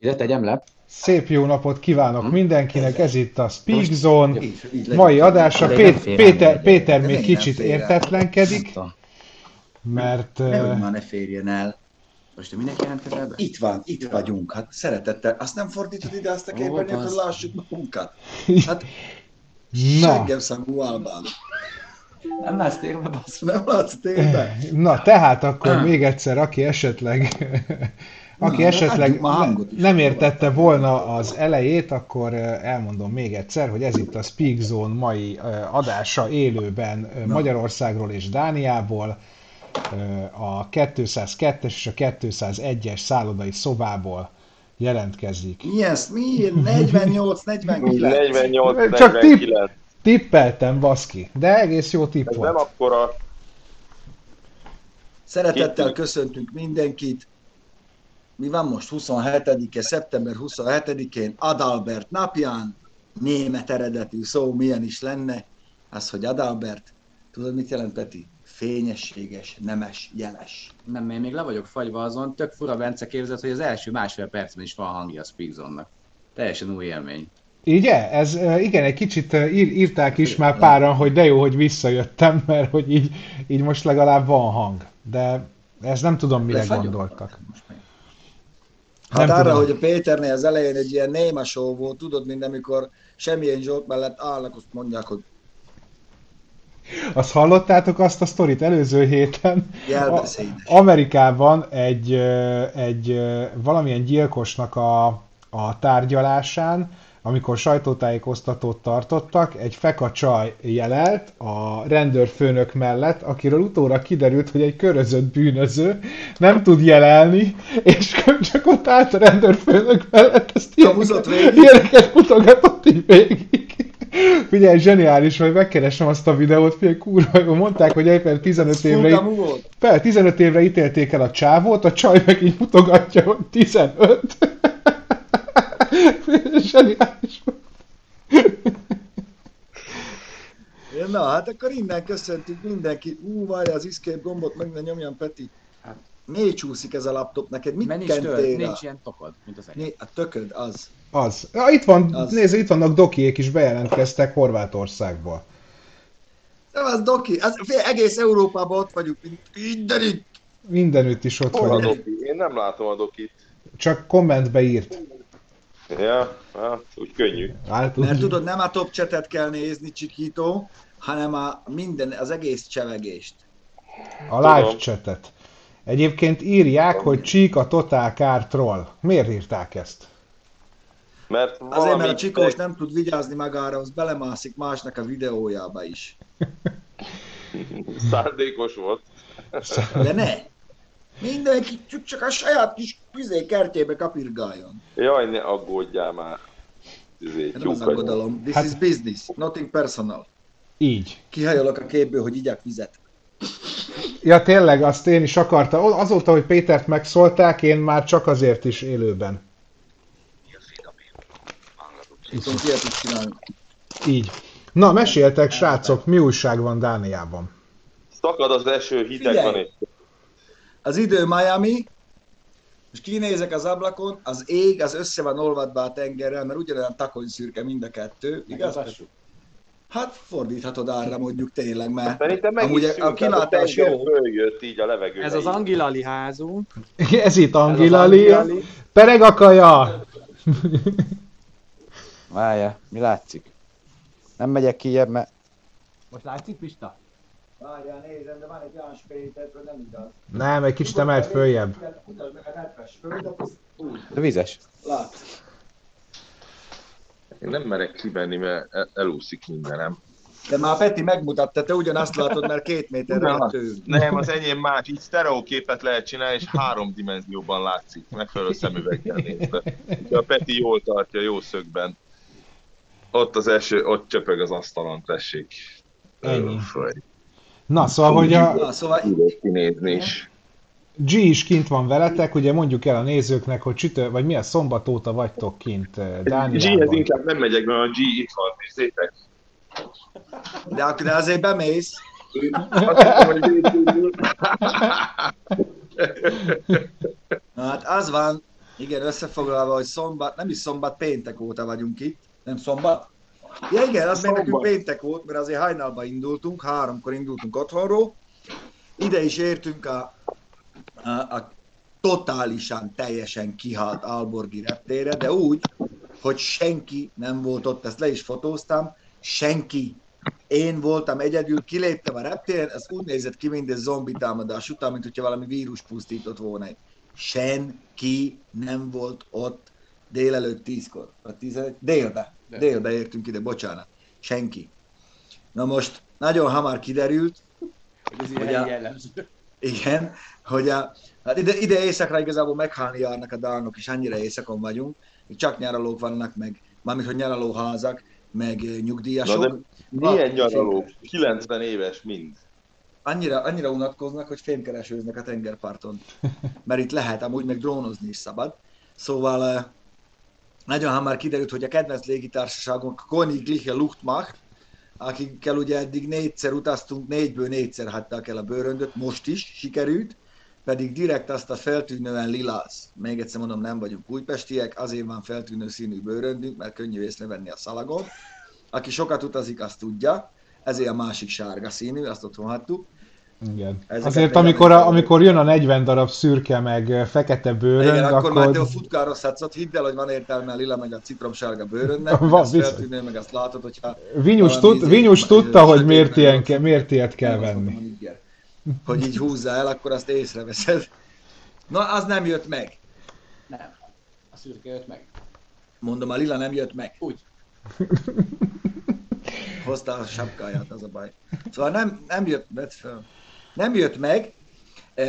Ide tegyem le. Szép jó napot kívánok Hm? mindenkinek, ez itt a Speak Zone Így, így mai adása. Fél Péter, Péter még kicsit értetlenkedik, mert Nehogy eh, már ne férjen el. Most minek jelentkezel be? Itt van, itt vagyunk. Hát szeretettel. Azt nem fordítod ide azt a képernyőt, hogy az- lássuk magunkat. Hát na, seggem szangú albán. Nem látsz térbe, bassz. Nem látsz tényleg? na, tehát akkor még egyszer, aki esetleg aki Na, esetleg nem értette volna az elejét, akkor elmondom még egyszer, hogy ez itt a Speak Zone mai adása élőben Magyarországról és Dániából, a 202-es és a 201-es szállodai szobából jelentkezik. Mi ez? Mi? 48, 49? 48, Csak tipp. 49. Tippeltem, baszki, de egész jó tipp Ez volt. nem akkora... Szeretettel köszöntünk mindenkit. Mi van most? 27-e, szeptember 27-én, Adalbert napján, német eredetű szó milyen is lenne, az, hogy Adalbert, tudod mit jelent Peti? Fényességes, nemes, jeles. Nem, én még le vagyok fagyva azon. Tök fura Bence képzett, hogy az első másfél percben is van hangja a Speakzone-nak. Teljesen új élmény. Ugye? Ez igen, egy kicsit ír, írták is már páran, hogy de jó, hogy visszajöttem, mert hogy így, így most legalább van hang. De ez nem tudom, mire Lefagyok? gondoltak. Most. Hát Nem arra, tudom. hogy a Péternél az elején egy ilyen néma show volt, tudod, mint amikor semmilyen Zsolt mellett állnak, azt mondják, hogy Azt hallottátok azt a sztorit előző héten? jelbeszédes. Amerikában egy, egy valamilyen gyilkosnak a, a tárgyalásán, amikor sajtótájékoztatót tartottak, egy feka csaj jelelt a rendőrfőnök mellett, akiről utóra kiderült, hogy egy körözött bűnöző, nem tud jelelni, és csak ott állt a rendőrfőnök mellett, ezt végig. ilyeneket mutogatott így végig. Figyelj, zseniális, vagy megkeresem azt a videót, figyelj, kurva mondták, hogy éppen 15 évre, volt. fel, 15 évre ítélték el a csávót, a csaj meg így mutogatja, hogy 15. Zseniális. Na, hát akkor innen köszöntünk mindenki. Ú, várj, az escape gombot meg ne nyomjam, Peti. Hát. Miért csúszik ez a laptop neked? Mit Menj kentél nincs ilyen tokod, mint az egész. Né, a tököd az. Az. Ja, itt van, Az. nézd, itt vannak dokiék is bejelentkeztek Horvátországból. Nem, az doki. Az, fél, egész Európában ott vagyunk. Mindenütt. Mindenütt is ott Hol vagyunk. Én nem látom a dokit. Csak kommentbe írt. Ja, hát, úgy könnyű. Hát, Mert úgy- tudod, nem a top chatet kell nézni, Csikító, hanem a minden, az egész csevegést. A live Tudom. chatet. Egyébként írják, hogy Csík a Total Car Troll. Miért írták ezt? Mert Azért, mert a Csikós nem tud vigyázni magára, az belemászik másnak a videójába is. Szándékos volt. De ne! Mindenki csak, a saját kis vizé kertjébe kapirgáljon. Jaj, ne aggódjál már. Izé, Nem az aggodalom. This Hát- is business, nothing personal. Így. Kihajolok a képből, hogy igyak vizet. Ja, tényleg, azt én is akartam. Azóta, hogy Pétert megszólták, én már csak azért is élőben. Viszont ilyet is csinálni. Így. Na, meséltek, srácok, mi újság van Dániában? Szakad az eső, hideg Figyelj! van itt. Az idő Miami, és kinézek az ablakon, az ég, az össze van olvadva a tengerrel, mert ugyanolyan takony szürke mind a kettő. Igaz? Hát fordíthatod arra mondjuk tényleg, mert meg Amúgy is a- a kilátás jó. Följött így a levegőbe. Ez az. Angilali házunk. Ez itt Ez Angilali. Angilali. Pereg a kaja! Várja, mi látszik? Nem megyek kijebb, mert Most látszik, Pista? Várjál, nézem, de van egy olyan spétet, hogy nem igaz. Nem, egy kicsit emelt följebb. Mutasd meg a nedves földet, az úgy, de vizes. látsz. Én nem merek kivenni, mert el- elúszik mindenem. De már Peti megmutatta, te ugyanazt látod, mert két méterre tőlünk. Nem, az enyém más. Így sztereóképet lehet csinálni, és három dimenzióban látszik. Megfelelő szemüveggel nézve. De a Peti jól tartja, jó szögben. Ott az eső, ott csöpög az asztalon, tessék. Ennyi. Na, szóval, hogy a Na, szóval kinézni is. G is kint van veletek, ugye mondjuk el a nézőknek, hogy csütör, vagy mi a szombat óta vagytok kint eh, Dániában. inkább nem megyek, mert a G itt van, nézzétek. De, ak- de azért bemész. Azt hittem, hogy végül- Hát az van, Igen, összefoglalva, hogy szombat, nem is szombat, péntek óta vagyunk itt. Nem szombat? Ja igen, az még nekünk péntek volt, mert azért hajnalba indultunk, háromkor indultunk otthonról. Ide is értünk a, a, a totálisan, teljesen kihalt Alborgi reptére, de úgy, hogy senki nem volt ott, ezt le is fotóztam, senki. Én voltam egyedül, kiléptem a reptéren, ez úgy nézett ki, mint egy zombi támadás után, mint hogyha valami vírus pusztított volna. Senki nem volt ott délelőtt tízkor, vagy tizenegy, délbe, De. délbe értünk ide, bocsánat. Senki. Na most nagyon hamar kiderült, Hogy ez ilyen jellemző. igen, hogy a, hát ide, ide éjszakra igazából meghalni járnak a dánok, és annyira éjszakon vagyunk, hogy csak nyaralók vannak, meg, mármint, hogy nyaralóházak, meg eh, nyugdíjasok. Na de milyen nyaralók? 90 éves mind. annyira, annyira unatkoznak, hogy fémkeresőznek a tengerparton. Mert itt lehet, amúgy meg drónozni is szabad. Szóval eh, nagyon hamar kiderült, hogy a kedvenc légitársaságunk a Königliche Luftmacht, akikkel ugye eddig négyszer utaztunk, négyből négyszer hagyták el a bőröndöt, most is sikerült, pedig direkt azt a feltűnően liláz. Még egyszer mondom, nem vagyunk újpestiek, azért van feltűnő színű bőröndünk, mert könnyű észrevenni a szalagon. Aki sokat utazik, azt tudja, ezért a másik sárga színű, azt ott vonhattuk. Igen. Ezeket Azért, amikor, a, amikor jön a 40 darab szürke, meg fekete bőrönd, Igen, akkor, már te akkor... futkározhatsz hidd el, hogy van értelme a lila meg a citromsárga bőrönnek, Van, feltűnő, meg azt látod, hogyha Vinyus, tud, izé- Vinyus tudta, hogy miért, ilyen, ke- miért ilyet kell venni. hogy így húzza el, akkor azt észreveszed. Na, az nem jött meg. Nem. A szürke jött meg. Mondom, a lila nem jött meg. Úgy. Hozta a sapkáját, az a baj. Szóval nem, nem jött, vedd fel. Nem jött meg.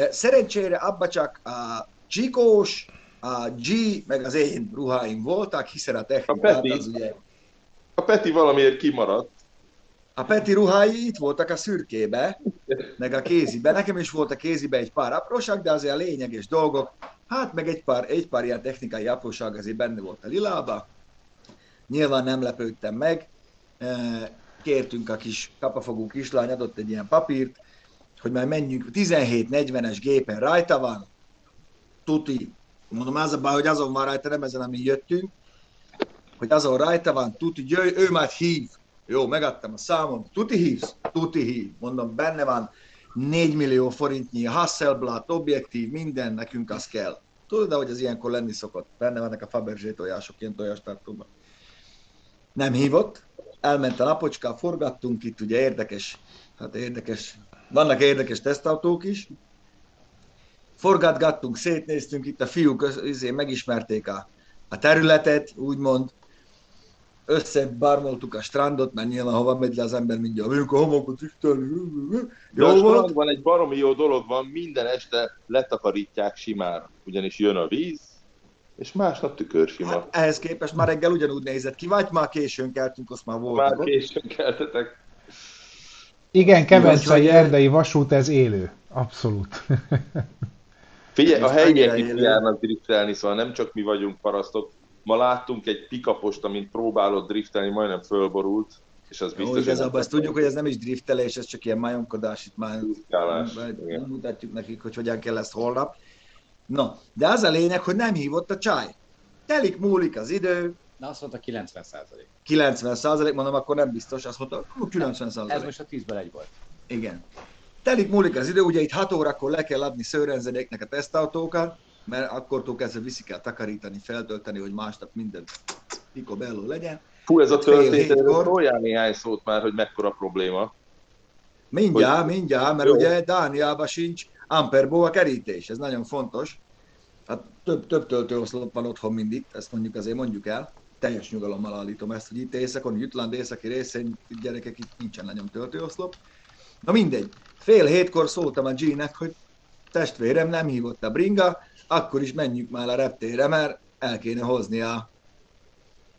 Szerencsére abba csak a Csikós, a G, meg az én ruháim voltak, hiszen a A technikát Peti. az ugye A Peti valamiért kimaradt. A Peti ruhái itt voltak a szürkébe, meg a kézibe. Nekem is volt a kézibe egy pár apróság, de azért a lényeges dolgok, hát meg egy pár, egy pár ilyen technikai apróság azért benne volt a lilába. Nyilván nem lepődtem meg. Kértünk a kis kapafogú kislány, adott egy ilyen papírt, hogy már menjünk, 1740-es gépen rajta van, tuti. Mondom, az a baj, hogy azon van rajta, nem ezen, amin jöttünk, hogy azon rajta van, tuti, jöjj, ő már hív. Jó, megadtam a számom. Tuti hívsz? Tuti hív. Mondom, benne van 4 millió forintnyi Hasselblad, objektív, minden, nekünk az kell. Tudod, hogy az ilyenkor lenni szokott. Benne vannak a Fabergé tojások, ilyen tojástartóban. Nem hívott, elment a napocska, forgattunk itt, ugye érdekes, hát érdekes, vannak érdekes tesztautók is. Forgatgattunk, szétnéztünk, itt a fiúk izé, megismerték a, a területet, úgymond, összebarmoltuk a strandot, mert nyilván hova megy le az ember mindjárt, megyünk a homokot a Jó volt? strandban egy baromi jó dolog van, minden este letakarítják simán, ugyanis jön a víz, és másnap tükörsima. Hát ehhez képest már reggel ugyanúgy nézett ki, vagy már későn keltünk, azt már voltak Már későn keltetek. Igen, Kemencei erdei vasút, ez élő. Abszolút. Figyelj, a helyiek is járnak driftelni, szóval nem csak mi vagyunk parasztok. Ma láttunk egy pikapost, amint próbálott driftelni, majdnem fölborult, és az Jó, biztos, igazából ezt tudjuk, hogy ez nem is driftelés, ez csak ilyen majomkodás, itt már mutatjuk nekik, hogy hogyan kell ezt holnap. No, de az a lényeg, hogy nem hívott a csaj. Telik, múlik az idő, Na azt mondta 90 százalék. 90 százalék, mondom, akkor nem biztos, azt mondta, akkor 90 Ez százalék. most a 10-ből egy volt. Igen. Telik, múlik az idő, ugye itt 6 órakor le kell adni szőrenzedéknek a tesztautókat, mert akkortól kezdve viszi kell takarítani, feltölteni, hogy másnap minden picobello legyen. Fú, ez a történet, szóljál néhány szót már, hogy mekkora probléma. Mindjárt, mindjárt, mert Jó. ugye Dániában sincs Amperbo a kerítés, ez nagyon fontos. Hát több, több töltőoszlop van otthon mindig, ezt mondjuk azért mondjuk el. Teljes nyugalommal állítom ezt, hogy itt éjszakon, Jutland északi részén itt gyerekek itt nincsen nagyon töltőoszlop. Na mindegy, fél hétkor szóltam a G-nek, hogy testvérem nem hívott a bringa, akkor is menjünk már a reptére, mert el kéne hozni a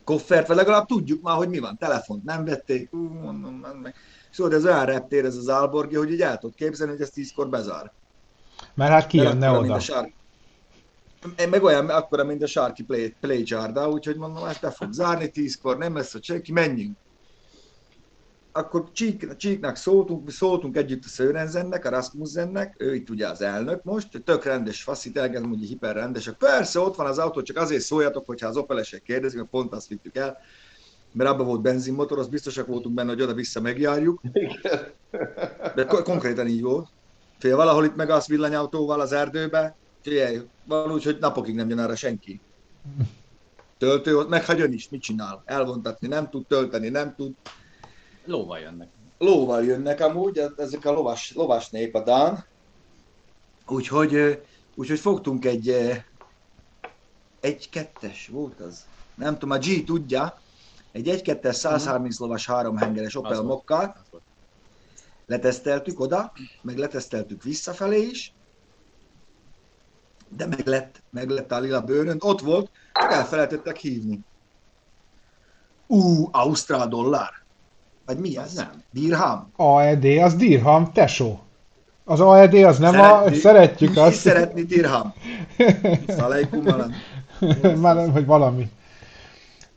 koffert, vagy legalább tudjuk már, hogy mi van. Telefont nem vették, ú, mondom, meg. Szóval ez olyan reptér, ez az Alborgi, hogy így el tudod képzelni, hogy ez tízkor bezár. Mert hát ki jönne oda. mint a Sárki. Meg olyan, akkora, mint a Sárki Play, play Jarda, úgyhogy mondom, ezt be fog zárni tízkor, nem lesz ott senki, menjünk. akkor Csík, Csíknak szóltunk, szóltunk együtt a Sörensennek, a Rasmussennek, ő itt ugye az elnök most, tök rendes faszit, elkezdem, hogy hiperrendesek. Persze, ott van az autó, csak azért szóljatok, hogyha az Opelesek kérdezik, mert pont azt vittük el, mert abban volt benzinmotor, az biztosak voltunk benne, hogy oda-vissza megjárjuk. De ko- konkrétan így volt. Fél valahol itt meg az villanyautóval az erdőbe, figyelj, valahogy, hogy napokig nem jön arra senki. Töltő, meg hagyjon is, mit csinál? Elvontatni nem tud, tölteni nem tud. Lóval jönnek. Lóval jönnek amúgy, ez- ezek a lovas, lovas nép a Dán. Úgyhogy, úgyhogy fogtunk egy, egy kettes volt az. Nem tudom, a G tudja, egy 1-2-es 130 lovas háromhengeres Opel. Mokkát, leteszteltük oda, meg leteszteltük visszafelé is, de meg lett, meg lett a lila bőrön, ott volt, csak elfelejtettek hívni. Ú, Ausztrál dollár. Vagy mi ez? Nem. Dirham. AED, az dirham, tesó. Az AED az nem a... Szeretni- Szeretjük Mi azt. szeretni dirham. Szalejkum alem. Már hogy valami.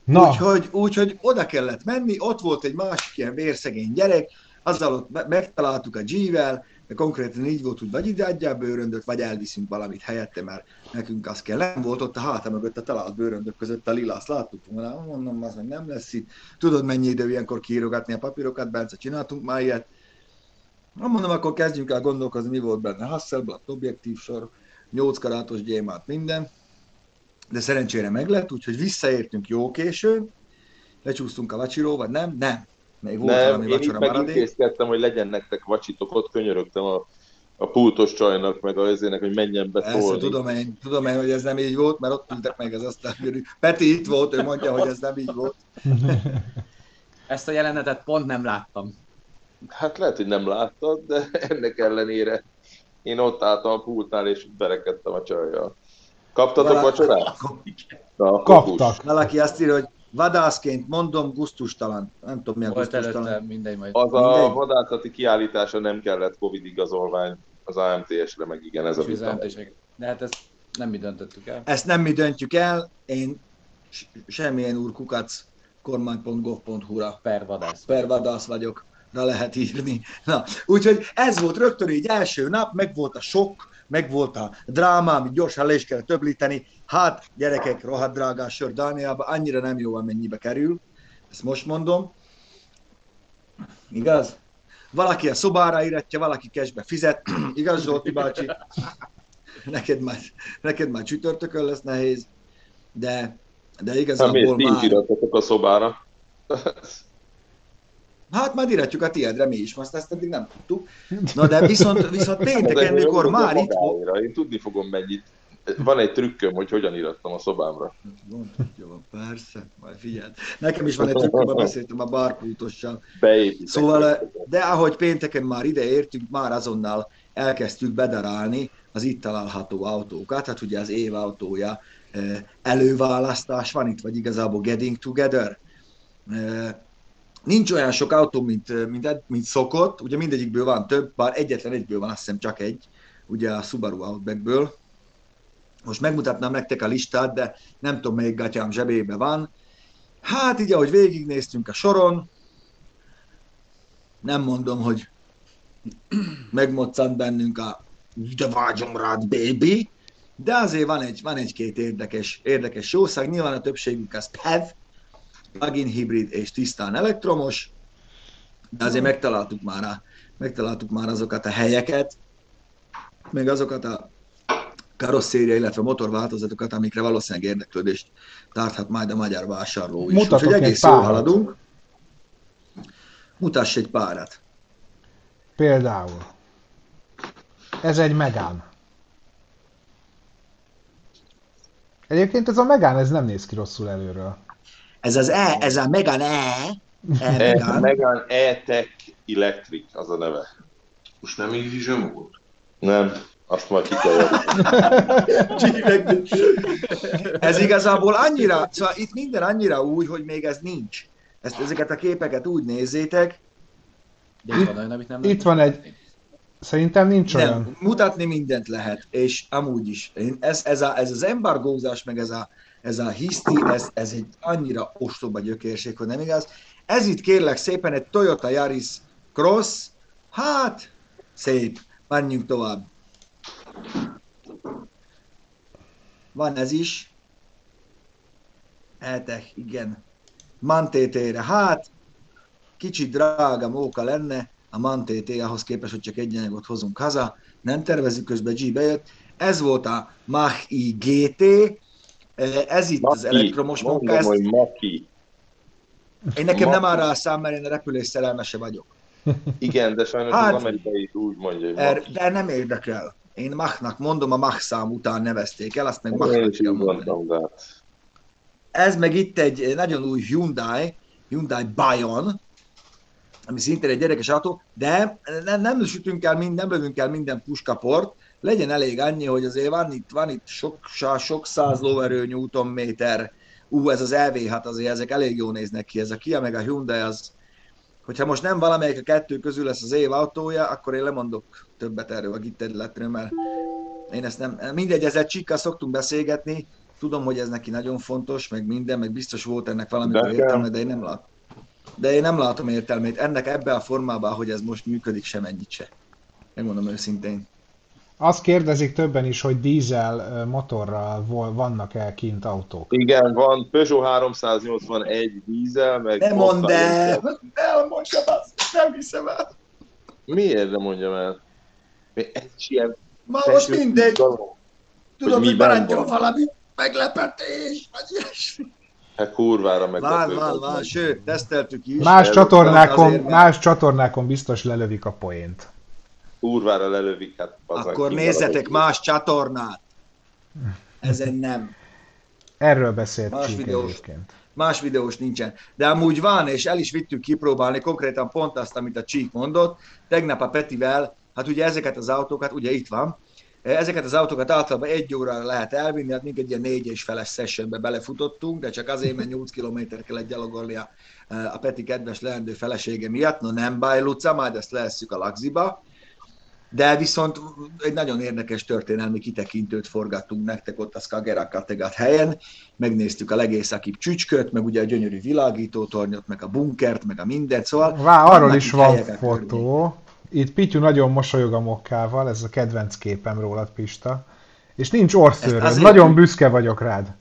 Na, Úgyhogy, úgyhogy oda kellett menni, ott volt egy másik ilyen vérszegény gyerek, azzal ott me- megtaláltuk a G-vel, de konkrétan így volt, hogy vagy ide adjál bőröndöt, vagy elviszünk valamit helyette, mert nekünk az kell. Nem volt ott a háta mögött a talált bőröndök között a lila, azt láttuk volna, mondom, az meg nem lesz itt. Tudod, mennyi idő ilyenkor kiírogatni a papírokat, Bence, csináltunk már ilyet. Na mondom, akkor kezdjünk el gondolkozni, mi volt benne. Hasselblad, objektív sor, 8 karátos gyémánt, minden. De szerencsére meg lett, úgyhogy visszaértünk jó későn, lecsúsztunk a vacsiról, vagy nem? Nem. Még volt Nem, valami én itt vacsora meg maradék. intézkedtem, hogy legyen nektek vacsitok, ott könyörögtem a, a pultos csajnak, meg a özének, hogy menjen be Persze, szólni. tudom én, tudom én, hogy ez nem így volt, mert ott ültek meg az aztán. Peti itt volt, ő mondja, hogy ez nem így volt. Ezt a jelenetet pont nem láttam. Hát lehet, hogy nem láttad, de ennek ellenére én ott álltam a pultnál, és berekedtem a csajjal. Kaptatok Valaki- vacsorát? Na, kaptak. Valaki azt írja, hogy vadászként mondom, gusztustalan. Nem tudom, mi a Volt előtte, gusztustalan. mindegy majd. Az a Mindegy. vadászati kiállítása nem kellett Covid igazolvány az AMTS-re, meg igen, ez a És vita. De hát ezt nem mi döntöttük el. Ezt nem mi döntjük el, én semmilyen úr kukac kormány.gov.hu-ra Per vadász. per vadász vagyok, de lehet írni. Na, úgyhogy ez volt rögtön így első nap, meg volt a sok, meg volt a dráma, amit gyorsan le is kellett töblíteni. Hát, gyerekek, rohadt drágás sör Dániába, annyira nem jó, amennyibe kerül. Ezt most mondom. Igaz? Valaki a szobára íratja, valaki cashbe fizet. Igaz, Zsolti bácsi? Neked már, neked már csütörtökön lesz nehéz, de, de igazából nincs már... iratotok a szobára? Hát majd iratjuk a tiédre mi is, azt ezt eddig nem tudtuk. Na de viszont, viszont pénteken, én mikor már itt Én tudni fogom mennyit. Van egy trükköm, hogy hogyan irattam a szobámra. Jó, persze, majd figyeld. Nekem is van egy trükköm, beszéltem a barpultossal. Beépítek. Szóval, de ahogy pénteken már ide értünk, már azonnal elkezdtük bedarálni az itt található autókat, hát ugye az év autója eh, előválasztás van itt, vagy igazából getting together. Nincs olyan sok autó, mint, mint, mint szokott, ugye mindegyikből van több, bár egyetlen egyből van, azt hiszem csak egy, ugye a Subaru Outbackből. Most megmutatnám nektek a listát, de nem tudom, melyik gatyám zsebébe van. Hát így, ahogy végignéztünk a soron, nem mondom, hogy megmoccant bennünk a de vágyom rád, baby, de azért van, egy, van egy-két érdekes, érdekes jószág. Nyilván a többségük az PHEV, plug-in hibrid és tisztán elektromos, de azért megtaláltuk már, a, megtaláltuk már azokat a helyeket, meg azokat a karosszéria, illetve motorváltozatokat, amikre valószínűleg érdeklődést tarthat majd a magyar vásárló is. Mutatok Úgyhogy egész jól haladunk. Mutass egy párat. Például. Ez egy Megán. Egyébként ez a Megán, ez nem néz ki rosszul előről. Ez az E, ez a Megan E. E E- Megan. E-Tech Electric az a neve. Most nem így Vision volt? Nem, azt majd ki kell. Ez igazából annyira, szóval itt minden annyira úgy, hogy még ez nincs. Ezt, ezeket a képeket úgy nézzétek, De itt van olyan, amit nem Itt van egy Szerintem nincs olyan. Nem, mutatni mindent lehet, és amúgy is. Én ez, ez, a, ez az embargózás, meg ez a, ez a hiszti, ez, ez egy annyira ostoba gyökérség, hogy nem igaz. Ez itt kérlek szépen egy Toyota Yaris Cross, hát szép, menjünk tovább. Van ez is. Eltek, igen. Mantétére, hát kicsit drága móka lenne, a Mantété ahhoz képest, hogy csak egy anyagot hozunk haza. Nem tervezünk, közben G bejött. Ez volt a Mach I GT, ez itt az Maki. elektromos móka. Mondom, hogy Maki. én nekem nem Maki. áll rá a szám, mert én a repülés szerelmese vagyok. Igen, de sajnos Hát- az amerikai is úgy mondja, hogy Er, de nem érdekel. Én Machnak mondom, a Mach szám után nevezték el, azt meg Machnak is kell mondani. de hát Ez meg itt egy nagyon új Hyundai, Hyundai Bayon, ami szintén egy gyerekes autó, de nem, nem sütünk el, mind, nem lövünk el minden puskaport, legyen elég annyi, hogy azért van itt, van itt sok, sok száz lóerő, newtonméter, ú, ez az LV, hát azért ezek elég jól néznek ki, ez a Kia meg a Hyundai az, hogyha most nem valamelyik a kettő közül lesz az év autója, akkor én lemondok többet erről a gitterületről, mert én ezt nem, mindegy, ezzel Csikkal szoktunk beszélgetni, tudom, hogy ez neki nagyon fontos, meg minden, meg biztos volt ennek valami De értelme, de én nem látom. De én nem látom értelmét. Ennek ebben a formában, hogy ez most működik, sem ennyit se. Megmondom őszintén. Azt kérdezik többen is, hogy dízel motorral vannak-e kint autók. Igen, van Peugeot 381 dízel, meg... Ne mondd el! Elmondjam azt! Nem hiszem el! Miért nem mondjam el? Mi- Ez is ilyen Ma most mindegy. izgalom. Tudom, mi hogy barátja van. valami meglepetés, vagy ilyesmi. Hát kurvára meg. Van, van, van, sőt, teszteltük is. Más el- csatornákon, azért, mert- más csatornákon biztos lelövik a poént. Kurvára lelövik, hát Akkor nézzetek más csatornát. Ezen nem. Erről beszélt Más videós. egyébként. Más videós nincsen. De amúgy van, és el is vittük kipróbálni konkrétan pont azt, amit a Csík mondott. Tegnap a Petivel, hát ugye ezeket az autókat, ugye itt van, ezeket az autókat általában egy órára lehet elvinni, hát mink egy ilyen négy és feles sessionbe belefutottunk, de csak azért, mert 8 kilométer kellett gyalogolni a, a Peti kedves leendő felesége miatt. No nem baj, Luca, majd ezt leesszük a lagziba. De viszont egy nagyon érdekes történelmi kitekintőt forgattunk nektek ott a Skagerrak Kattegat helyen. Megnéztük a legészakibb csücsköt, meg ugye a gyönyörű világítótornyot, meg a bunkert, meg a mindent, szóval... Vá, arról is van fotó. Itt Pityu nagyon mosolyog a mokkával, ez a kedvenc képem rólad, Pista. És nincs azért- nagyon büszke vagyok rád.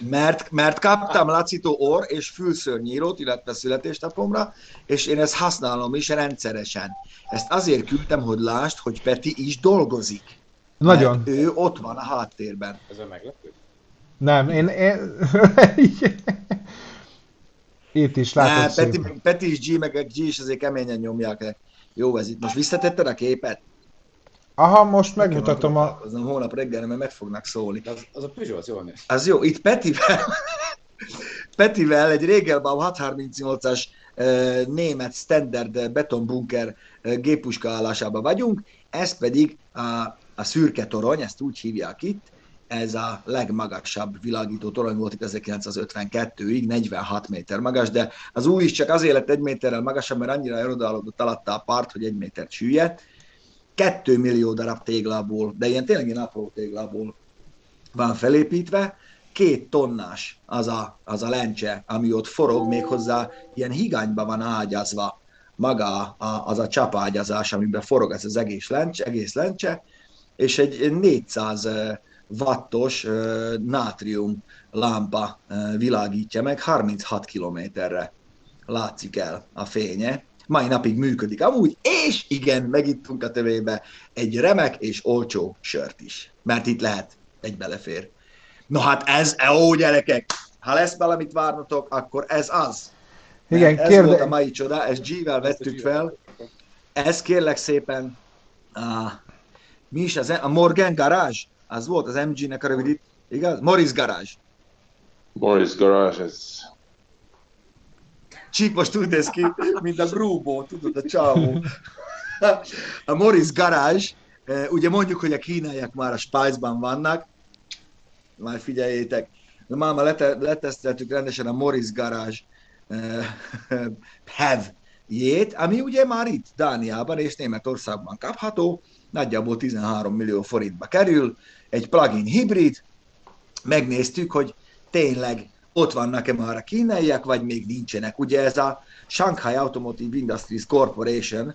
Mert, mert kaptam Lacitó orr és fülszörnyírót, illetve születésnapomra, és én ezt használom is rendszeresen. Ezt azért küldtem, hogy lásd, hogy Peti is dolgozik. Nagyon. Mert ő ott van a háttérben. Ez a meglepő? Nem, én... én... Itt is Ne, látod Peti. Peti is G, meg G is azért keményen nyomják. Jó, ez itt. Most visszatetted a képet? Aha, most megmutatom a... a... Hónap reggel, mert meg fognak szólni. De Az, az a Peugeot, az jól néz. Az jó, itt Petivel, Petivel egy Regelbau 638-as eh, német standard betonbunker géppuska állásában vagyunk, ez pedig a, a szürke torony, ezt úgy hívják itt, ez a legmagasabb világító torony volt itt 1952-ig, 46 méter magas, de az új is csak azért lett egy méterrel magasabb, mert annyira erodálódott alatta a part, hogy egy métert süllyedt. Kettő millió darab téglából, de ilyen tényleg ilyen apró téglából van felépítve, két tonnás az a, az a lencse, ami ott forog, méghozzá ilyen higányba van ágyazva maga a, az a csapágyazás, amiben forog ez az egész lencse, egész lencse és egy 400 wattos nátrium lámpa világítja meg, 36 kilométerre látszik el a fénye. Mai napig működik amúgy, és igen, megittunk a tövébe egy remek és olcsó sört is, mert itt lehet, egy belefér. No hát ez, ó gyerekek, ha lesz valamit várnotok, akkor ez az. Igen, ez kérde- volt a mai csoda, ezt G-vel vettük fel. Ez kérlek szépen, a, mi is az, a Morgan Garage? Az volt az MG-nek a rövidít, igaz? Morris Garage. Morris Garage, ez... Csík most úgy néz ki, mint a Grúbó, tudod, a csávó. A Morris Garage, eh, ugye mondjuk, hogy a kínaiak már a Spice-ban vannak, már figyeljétek, de már leteszteltük rendesen a Morris Garage eh, PHEV jét, ami ugye már itt Dániában és Németországban kapható, nagyjából 13 millió forintba kerül, egy plug-in hibrid, megnéztük, hogy tényleg ott vannak-e már a kínaiak, vagy még nincsenek. Ugye ez a Shanghai Automotive Industries Corporation,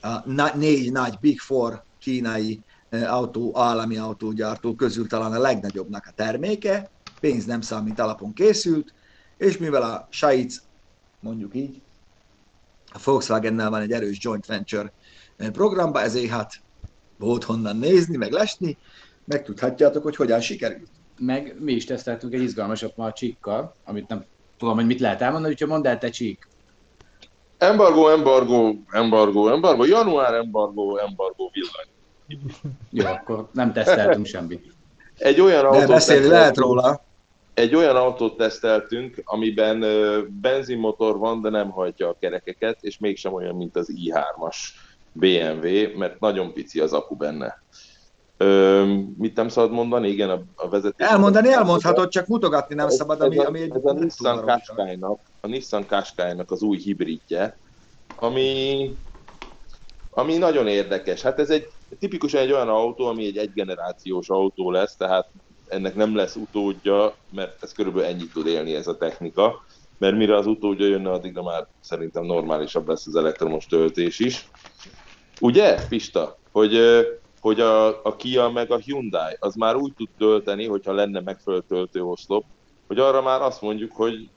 a négy nagy Big Four kínai autó, állami autógyártó közül talán a legnagyobbnak a terméke, pénz nem számít alapon készült, és mivel a Saic, mondjuk így, a Volkswagennel van egy erős joint venture programba, ezért hát volt honnan nézni, meg lesni, megtudhatjátok, hogy hogyan sikerült. Meg mi is teszteltünk egy izgalmasat ma a csíkkal, amit nem tudom, hogy mit lehet elmondani, úgyhogy mondd el te csík. Embargo, embargo, embargo, embargo, január embargo, embargo villany. Jó, akkor nem teszteltünk semmit. Egy olyan De autót beszélni lehet teszteltünk- róla. Egy olyan autót teszteltünk, amiben benzinmotor van, de nem hajtja a kerekeket, és mégsem olyan, mint az i3-as BMW, mert nagyon pici az apu benne. Ö, mit nem szabad mondani? Igen, a, a vezetés... Elmondani elmondhatod, csak mutogatni nem szabad, ami, ez a, ami egy ez a Nissan Qashqai-nak, a Nissan Qashqai-nak az új hibridje, ami, ami nagyon érdekes. Hát ez egy tipikusan egy olyan autó, ami egy egygenerációs autó lesz, tehát ennek nem lesz utódja, mert ez körülbelül ennyit tud élni ez a technika, mert mire az utódja jönne, addigra már szerintem normálisabb lesz az elektromos töltés is. Ugye, Pista, hogy, hogy a, a Kia meg a Hyundai az már úgy tud tölteni, hogyha lenne megfelelő töltőoszlop, hogy arra már azt mondjuk, hogy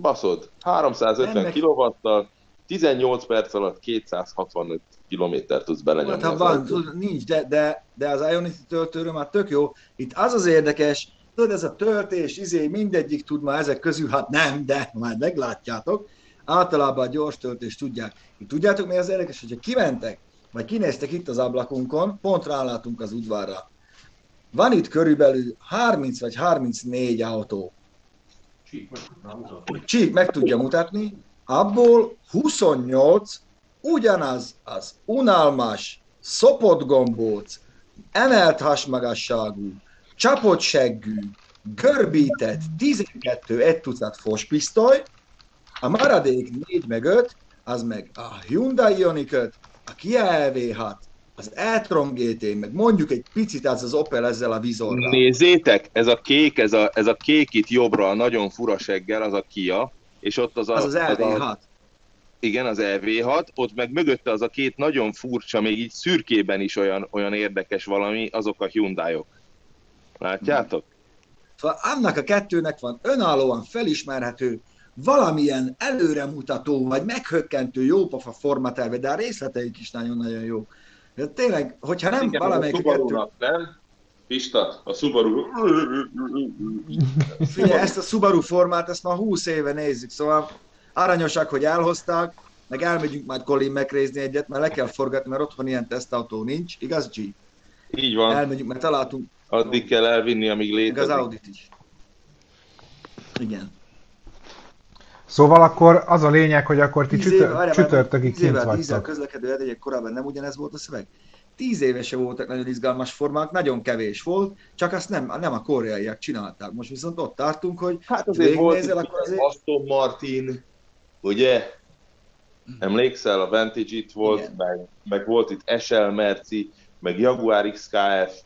baszod, 350 Ennek- kW-tal 18 perc alatt 265 kilométer tudsz belenyomni. Hát, van, tudod, nincs, de, de, de az Ionity töltőről már tök jó. Itt az az érdekes, tudod, ez a töltés, izé, mindegyik tud már ezek közül, hát nem, de majd meglátjátok. Általában a gyors töltést tudják. Itt tudjátok, mi az érdekes, hogyha kimentek, vagy kinéztek itt az ablakunkon, pont rálátunk az udvarra. Van itt körülbelül 30 vagy 34 autó. Csík meg tudja mutatni, abból 28 ugyanaz az unalmas, szopott gombóc, emelt hasmagasságú, csapott seggű, görbített 12 egy tucat fospisztoly, a maradék 4 meg 5, az meg a Hyundai Ioniq 5, a Kia EV6, az e-tron GT, meg mondjuk egy picit az az Opel ezzel a vizorral. Nézzétek, ez a kék, ez a, ez a kék itt jobbra, a nagyon fura seggel, az a Kia, és ott az a, Az az a, EV6. igen, az EV6, ott meg mögötte az a két nagyon furcsa, még így szürkében is olyan, olyan érdekes valami, azok a Hyundai-ok. Látjátok? Szóval annak a kettőnek van önállóan felismerhető, valamilyen előremutató, vagy meghökkentő jópofa formaterve, de a részleteik is nagyon-nagyon jó. De tényleg, hogyha nem Igen, valamelyik a a kettő... Subaru-nak, nem? Pista, a Subaru... Figyelj, ezt a Subaru formát, ezt már 20 éve nézzük, szóval aranyosak, hogy elhozták, meg elmegyünk majd Colin megrézni egyet, mert le kell forgatni, mert otthon ilyen tesztautó nincs, igaz G? Így van, Elmegyünk, mert találtunk addig kell elvinni, amíg meg az létezik. Audit is. Igen. Szóval akkor az a lényeg, hogy akkor ti Tíz csütör, éve- várjál, csütörtökig tíz éve kint a vagytok. közlekedő edények korábban nem ugyanez volt a szöveg? Tíz évese voltak nagyon izgalmas formák, nagyon kevés volt, csak azt nem, nem a koreaiak csinálták. Most viszont ott tartunk, hogy Hát azért volt itt akkor azért... Aston Martin, ugye? Emlékszel, a Vantage itt volt, Igen. meg, meg volt itt SL Merci, meg Jaguar XKF,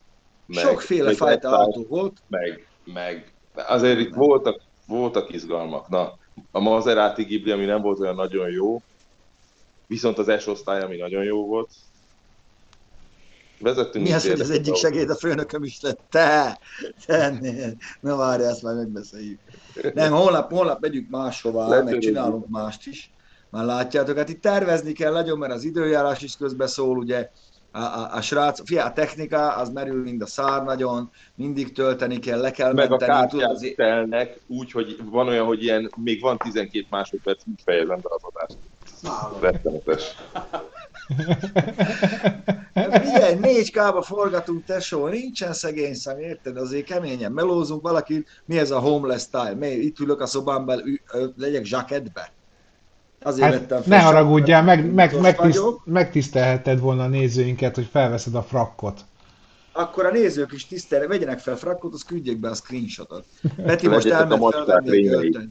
meg, Sokféle meg fajta autó volt, meg, meg azért itt voltak, voltak izgalmak. Na, a Maserati Ghibli, ami nem volt olyan nagyon jó, viszont az S-osztály, ami nagyon jó volt. Vezettünk Mi az, hogy az egyik segéd a főnököm is lett? Te! Te! Na várj, ezt már megbeszéljük. Nem, holnap, holnap megyünk máshova, meg Letörődjük. csinálunk mást is. Már látjátok, hát itt tervezni kell nagyon, mert az időjárás is közbeszól, ugye a, a, a srác, fia, a technika, az merül mind a szár nagyon, mindig tölteni kell, le kell meg a menteni, tudod, kártyát azért, telnek, úgy, hogy van olyan, hogy ilyen, még van 12 másodperc, úgy fejezem be az adást. Rettenetes. Hát Figyelj, 4K-ba forgatunk, tesó, nincsen szegény szem, érted? Azért keményen melózunk valaki, mi ez a homeless style? Mi, itt ülök a szobámban, legyek zsáketbe. Azért vettem Hát, fel ne haragudjál, meg, meg, megtiszt, megtisztelheted volna a nézőinket, hogy felveszed a frakkot. Akkor a nézők is tisztelre, vegyenek fel frakkot, az küldjék be a screenshotot. Peti most a elment felvenni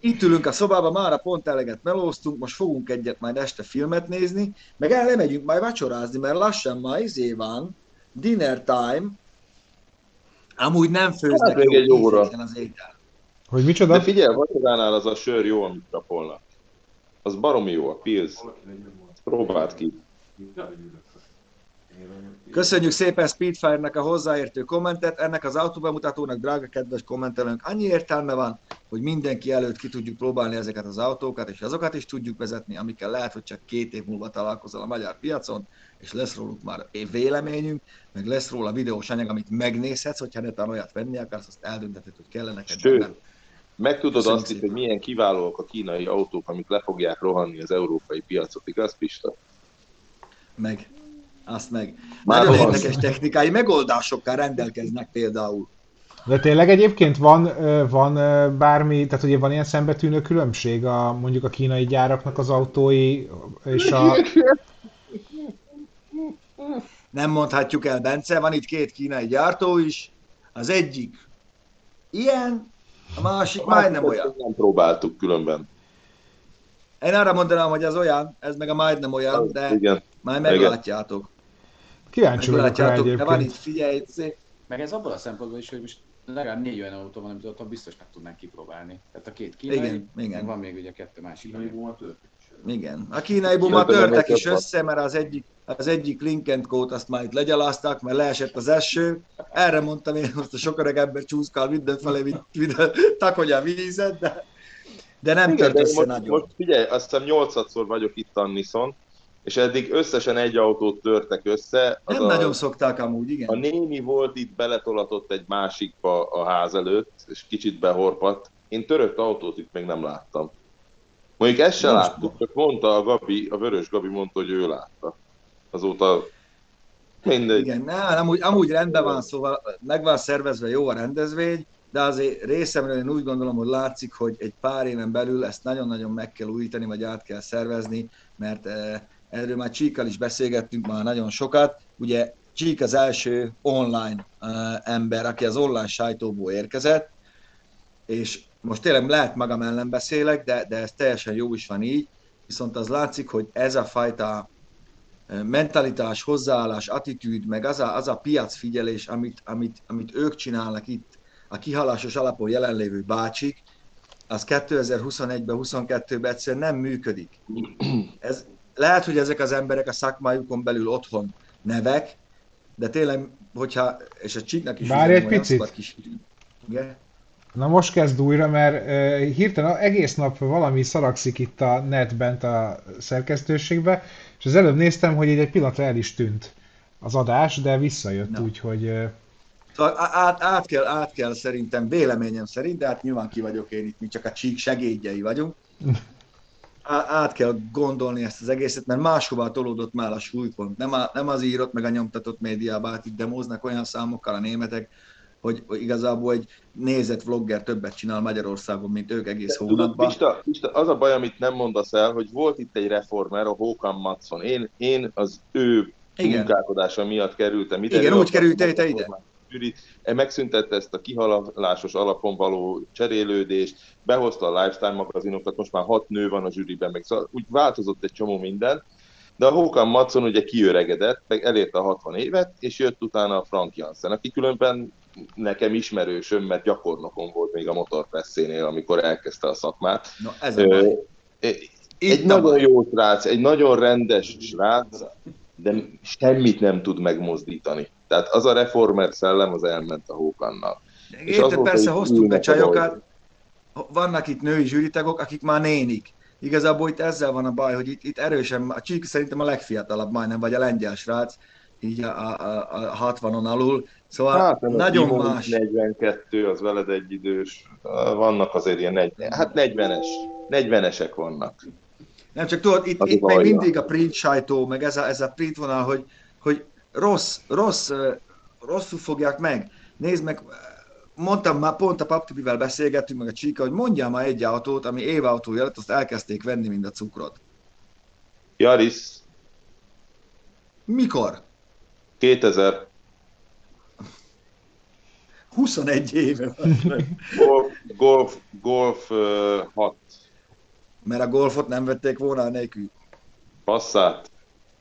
itt ülünk a szobában, már pont eleget melóztunk, most fogunk egyet majd este filmet nézni, meg el lemegyünk majd vacsorázni, mert lassan ma izé van, dinner time, amúgy nem főznek Hát jó egy óra. az étel. Hogy micsoda? De figyelj, vacsoránál az a sör jó, amit kapolnak. Az baromi jó, a Pils. Próbáld ki. Köszönjük szépen Speedfire-nek a hozzáértő kommentet. Ennek az autóbemutatónak, drága kedves kommentelőnk, annyi értelme van, hogy mindenki előtt ki tudjuk próbálni ezeket az autókat, és azokat is tudjuk vezetni, amikkel lehet, hogy csak két év múlva találkozol a magyar piacon, és lesz róluk már véleményünk, meg lesz róla videós anyag, amit megnézhetsz, hogyha netán olyat venni akarsz, azt eldöntheted, hogy kellene neked. Meg tudod Köszönöm azt is, hogy milyen kiválóak a kínai autók, amik le fogják rohanni az európai piacot, igaz Pista? Meg. Azt meg. Már Nagyon rohansz. érdekes technikai megoldásokkal rendelkeznek például. De tényleg egyébként van, van bármi, tehát ugye van ilyen szembetűnő különbség a mondjuk a kínai gyáraknak az autói és a... Nem mondhatjuk el, Bence, van itt két kínai gyártó is. Az egyik ilyen, a másik majdnem olyan. Nem próbáltuk különben. Én arra mondanám, hogy az olyan, ez meg a majdnem olyan, de Igen. majd Igen. meglátjátok. Kíváncsi vagyok rá de van itt, figyelj, szép. Meg ez abból a szempontból is, hogy most legalább négy olyan autó van, amit otthon biztos meg tudnánk kipróbálni. Tehát a két kínai, Igen, igen. van még ugye kettő másik. Igen. A kínai buma törtek is össze, mert az egyik, az egyik and code azt már itt legyalázták, mert leesett az eső. Erre mondtam én, azt a sok öreg ember csúszkál mindenfelé, mint, mint takolja a vízet, de, de nem Igen, tört össze most, nagyon. most figyelj, azt hiszem 8-szor vagyok itt a Nisson, és eddig összesen egy autót törtek össze. Az Nem a, nagyon szokták amúgy, A igen. néni volt itt, beletolatott egy másikba a ház előtt, és kicsit behorpadt. Én törött autót itt még nem láttam. Mondjuk ezt se láttuk, csak mondta a Gabi, a Vörös Gabi mondta, hogy ő látta. Azóta mindegy. Igen, ne, amúgy, amúgy rendben van, szóval meg van szervezve jó a rendezvény, de azért részemről én úgy gondolom, hogy látszik, hogy egy pár éven belül ezt nagyon-nagyon meg kell újítani, vagy át kell szervezni, mert eh, erről már Csíkkal is beszélgettünk már nagyon sokat. Ugye Csík az első online eh, ember, aki az online sajtóból érkezett, és most tényleg lehet magam ellen beszélek, de, de ez teljesen jó is van így, viszont az látszik, hogy ez a fajta mentalitás, hozzáállás, attitűd, meg az a, az a piacfigyelés, amit, amit, amit ők csinálnak itt, a kihalásos alapon jelenlévő bácsik, az 2021-ben, 22-ben egyszerűen nem működik. Ez, lehet, hogy ezek az emberek a szakmájukon belül otthon nevek, de tényleg, hogyha, és a csíknak is Várj egy picit. Kis, igen? Na most kezd újra, mert uh, hirtelen egész nap valami szaragszik itt a netben, a szerkesztőségbe, és az előbb néztem, hogy így egy pillanatra el is tűnt az adás, de visszajött, úgyhogy uh, Szóval át, át, kell, át kell szerintem, véleményem szerint, de hát nyilván ki vagyok én itt, mi csak a csík segédjei vagyunk. Át kell gondolni ezt az egészet, mert máshova tolódott már a súlypont. Nem, a, nem az írott meg a nyomtatott médiába, hát itt demóznak olyan számokkal a németek, hogy, igazából egy nézett vlogger többet csinál Magyarországon, mint ők egész hónapban. Pista, Pista, az a baj, amit nem mondasz el, hogy volt itt egy reformer, a Håkan Matson. Én, én az ő Igen. munkálkodása miatt kerültem ide. Igen, úgy kerültél te ide. megformálni a zsűrit. Megszüntette ezt a kihalásos alapon való cserélődést, behozta a Lifestyle magazinokat, most már hat nő van a zsűriben, meg szóval úgy változott egy csomó minden, de a Håkan Matson ugye kiöregedett, meg elérte a 60 évet, és jött utána a Frank Janssen, aki különben nekem ismerősöm, mert gyakornokom volt még a motorpresszénél, amikor elkezdte a szakmát. No, ez a. Ö, egy nagyon baj. jó srác, egy nagyon rendes srác, de semmit nem tud megmozdítani. Tehát az a reformer szellem az elment a Hókannal. Érted, persze hoztunk be csajokat, vannak itt női zsűritagok, akik már nénik. Igazából itt ezzel van a baj, hogy itt, itt erősen, a Csík szerintem a legfiatalabb majdnem, vagy a lengyel srác, így a, a, a, a 60-on alul. Szóval hát, nagyon Timo más. 42, az veled egy idős. Vannak azért ilyen 40, hát 40-es, 40-esek vannak. Nem csak tudod, itt, Az itt még mindig a print sajtó, meg ez a, ez a print vonal, hogy, hogy rossz, rossz, rosszul fogják meg. Nézd meg, mondtam már, pont a Paptipivel beszélgettünk, meg a Csíka, hogy mondjál már egy autót, ami évautó lett, azt elkezdték venni, mint a cukrot. Yaris, Mikor? 2000, 21 éve. Golf, Golf, Golf 6 Mert a golfot nem vették volna a nélkül. passzát.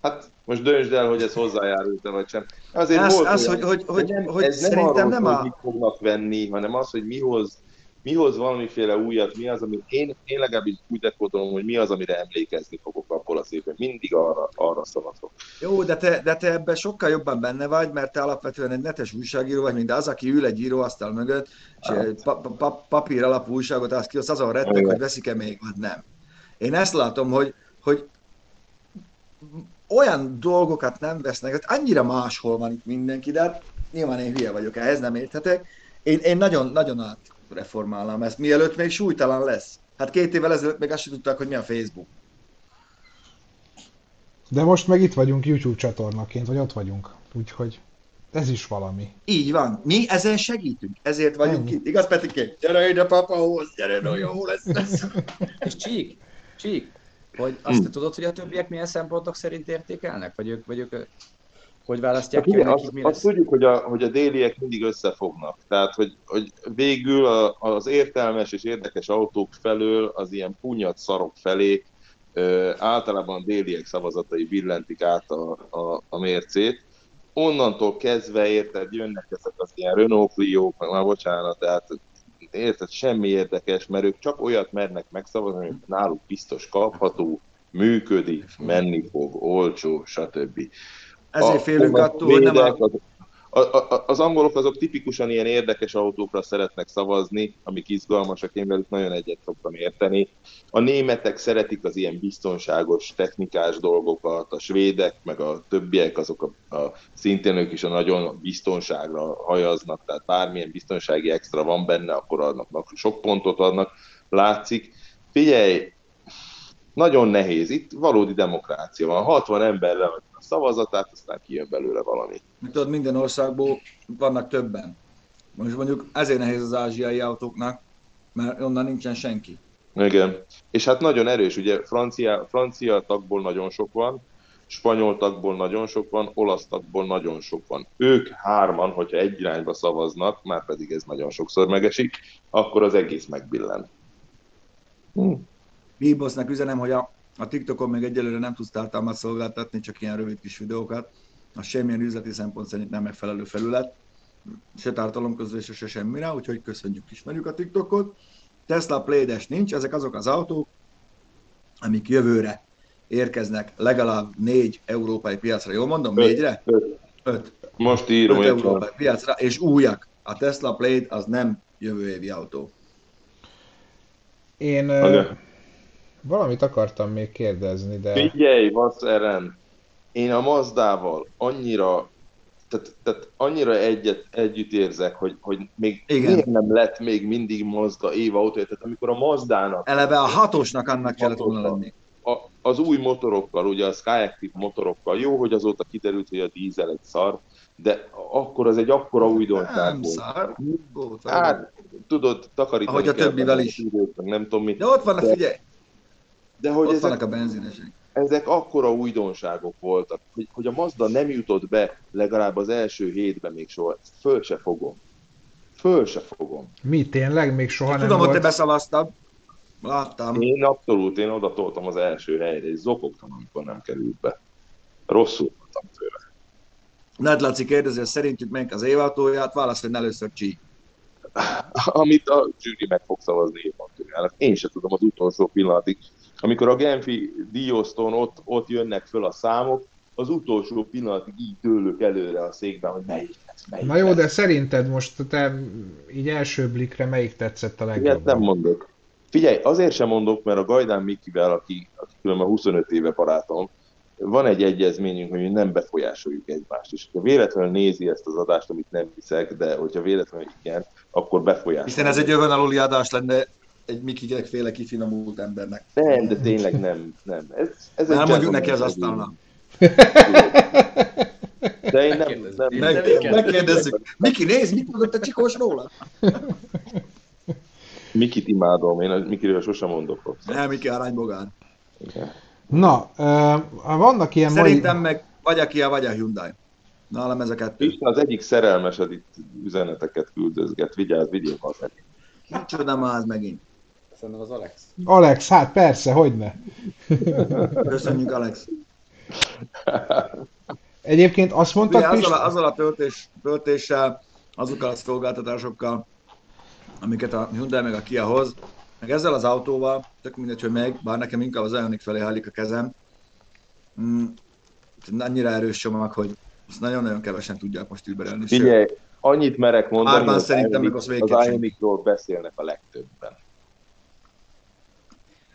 Hát most döntsd el, hogy ez hozzájárult-e vagy sem. Azért Az, volt az olyan- hogy, hogy, hogy, nem, hogy ez nem szerintem arról nem a... hogy mit fognak venni, hanem az, hogy mi hoz, mi hoz valamiféle újat, mi az, amit én, én legalábbis úgy dekódolom, hogy mi az, amire emlékezni fogok abból az évben. Mindig arra, arra szavazok. Jó, de te, de te ebben sokkal jobban benne vagy, mert te alapvetően egy netes újságíró vagy, mint az, aki ül egy íróasztal mögött, és Hát. pa, pa, papír alapú újságot azt ki, az azon rettek, hogy veszik-e még, vagy nem. Én ezt látom, hogy, hogy olyan dolgokat nem vesznek, hát annyira máshol van itt mindenki, de hát nyilván én hülye vagyok, ehhez nem érthetek. Én, én nagyon, nagyon átreformálnám ezt, mielőtt még súlytalan lesz. Hát két évvel ezelőtt még azt sem tudták, hogy mi a Facebook. De most meg itt vagyunk YouTube csatornaként, vagy ott vagyunk. Úgyhogy ez is valami. Így van. Mi ezen segítünk. Ezért vagyunk Ennyi. itt. Igaz, Petikém? Gyere ide papahoz, gyere, no, jó lesz. lesz. És Csík, Csík, hogy azt te tudod, hogy a többiek milyen szempontok szerint értékelnek? Vagy ők, vagy ők hogy választják ki, Hát Igen, nekik azt, azt tudjuk, hogy a, hogy a déliek mindig összefognak. Tehát, hogy, hogy végül a, az értelmes és érdekes autók felől az ilyen punyat szarok felé ö, általában a déliek szavazatai billentik át a, a, a mércét. Onnantól kezdve, érted, jönnek ezek az ilyen Renault Clio, meg már bocsánat, tehát érted, semmi érdekes, mert ők csak olyat mernek megszavazni, hogy náluk biztos kapható, működik, menni fog, olcsó, stb. Ezért félünk attól, hogy nem a... Az, a, a, az angolok azok tipikusan ilyen érdekes autókra szeretnek szavazni, amik izgalmasak, én velük nagyon egyet szoktam érteni. A németek szeretik az ilyen biztonságos, technikás dolgokat, a svédek, meg a többiek, azok a, a szintén ők is a nagyon biztonságra hajaznak, tehát bármilyen biztonsági extra van benne, akkor annak sok pontot adnak, látszik. Figyelj, nagyon nehéz. Itt valódi demokrácia van. 60 ember leadja a szavazatát, aztán kijön belőle valami. Tudod, minden országból vannak többen. Most mondjuk ezért nehéz az ázsiai autóknak, mert onnan nincsen senki. Igen. És hát nagyon erős, ugye francia, francia tagból nagyon sok van, spanyol tagból nagyon sok van, olasz tagból nagyon sok van. Ők hárman, hogyha egy irányba szavaznak, már pedig ez nagyon sokszor megesik, akkor az egész megbillen. Hm. Bíbosznak üzenem, hogy a, a TikTokon még egyelőre nem tudsz tartalmat szolgáltatni, csak ilyen rövid kis videókat. Az semmilyen üzleti szempont szerint nem megfelelő felület. Se tartalomközlése, se semmire, úgyhogy köszönjük, ismerjük a TikTokot. Tesla Playdes nincs, ezek azok az autók, amik jövőre érkeznek legalább négy európai piacra. Jól mondom? Öt. Négyre? Öt. Öt. Most írom, Öt európai piacra, és újak. A Tesla Plate az nem jövő évi autó. Én ö, valamit akartam még kérdezni, de Figyelj, Vasz Eren, én a Mazdával annyira, tehát, tehát annyira egyet, együtt érzek, hogy, hogy még Igen. miért nem lett még mindig Mazda évautó, tehát amikor a Mazdának Eleve a hatosnak annak kellett volna lenni. a, az új motorokkal, ugye a Skyactiv motorokkal, jó, hogy azóta kiderült, hogy a dízel egy szar, de akkor az egy akkora újdonság Nem volt. Volt, Hát, tudod, takarítani Ahogy a többivel is. időt, nem tudom mit. De ott vannak, De- figyelj, De hogy ott ezek, a benzinesek. ezek akkora újdonságok voltak, hogy, hogy a Mazda nem jutott be legalább az első hétben még soha. Ezt Föl se fogom. Föl se fogom. mi tényleg még soha nem Tudom, hogy te volt? beszavaztad. Láttam. Én abszolút, én oda toltam az első helyre, és zokogtam, amikor nem került be. Rosszul voltam tőle. Nagy Laci kérdezi, hogy szerintük melyik az évautóját, válaszolj először Csí. amit a zsűri meg fog szavazni. Én se tudom az utolsó pillanatig. Amikor a Genfi díjosztón ott, ott jönnek föl a számok, az utolsó pillanatig így dőlök előre a székben, hogy melyik lesz, melyik Na jó, lesz. de szerinted most te így első blikre melyik tetszett a Ilyet nem legjobban? mondok. Figyelj, azért sem mondok, mert a Gajdán Mikivel, aki, aki különben 25 éve barátom, van egy egyezményünk, hogy mi nem befolyásoljuk egymást. És ha véletlenül nézi ezt az adást, amit nem hiszek, de hogyha véletlenül igen, akkor befolyásoljuk. Hiszen ez egy jövön aluli adás lenne egy Mikigek féle kifinomult embernek. Nem, de tényleg nem, nem. Ez, ez Nem mondjuk neki az asztalnak. De én nem, Kérdezzük. nem, Meg, Meg- megkérdezzük. Miki, nézd, mit mondott a csikós róla? Mikit imádom, én a Mikiről sosem mondok rosszat. Nem, Miki aránybogán. Na, vannak ilyen mai... Szerintem meg vagy a Kia, vagy a Hyundai. Nálam ez a kettő. Isten az egyik szerelmesed itt üzeneteket küldözget, vigyázz, vigyél haza. Micsoda már az megint. Szerintem az Alex. Alex, hát persze, hogyne. Köszönjük, Alex. Egyébként azt Ugye, mondtad, azzal, Pista? a, azzal a töltés, töltéssel, azokkal a szolgáltatásokkal, amiket a Hyundai meg a Kia hoz, meg ezzel az autóval, tök mindegy, hogy meg, bár nekem inkább az Ioniq felé hajlik a kezem, mm, annyira erős csomag, hogy ezt nagyon-nagyon kevesen tudják most überelni. Figyelj, annyit merek mondani, Árban hogy szerintem az az. Ioniqról beszélnek a legtöbben.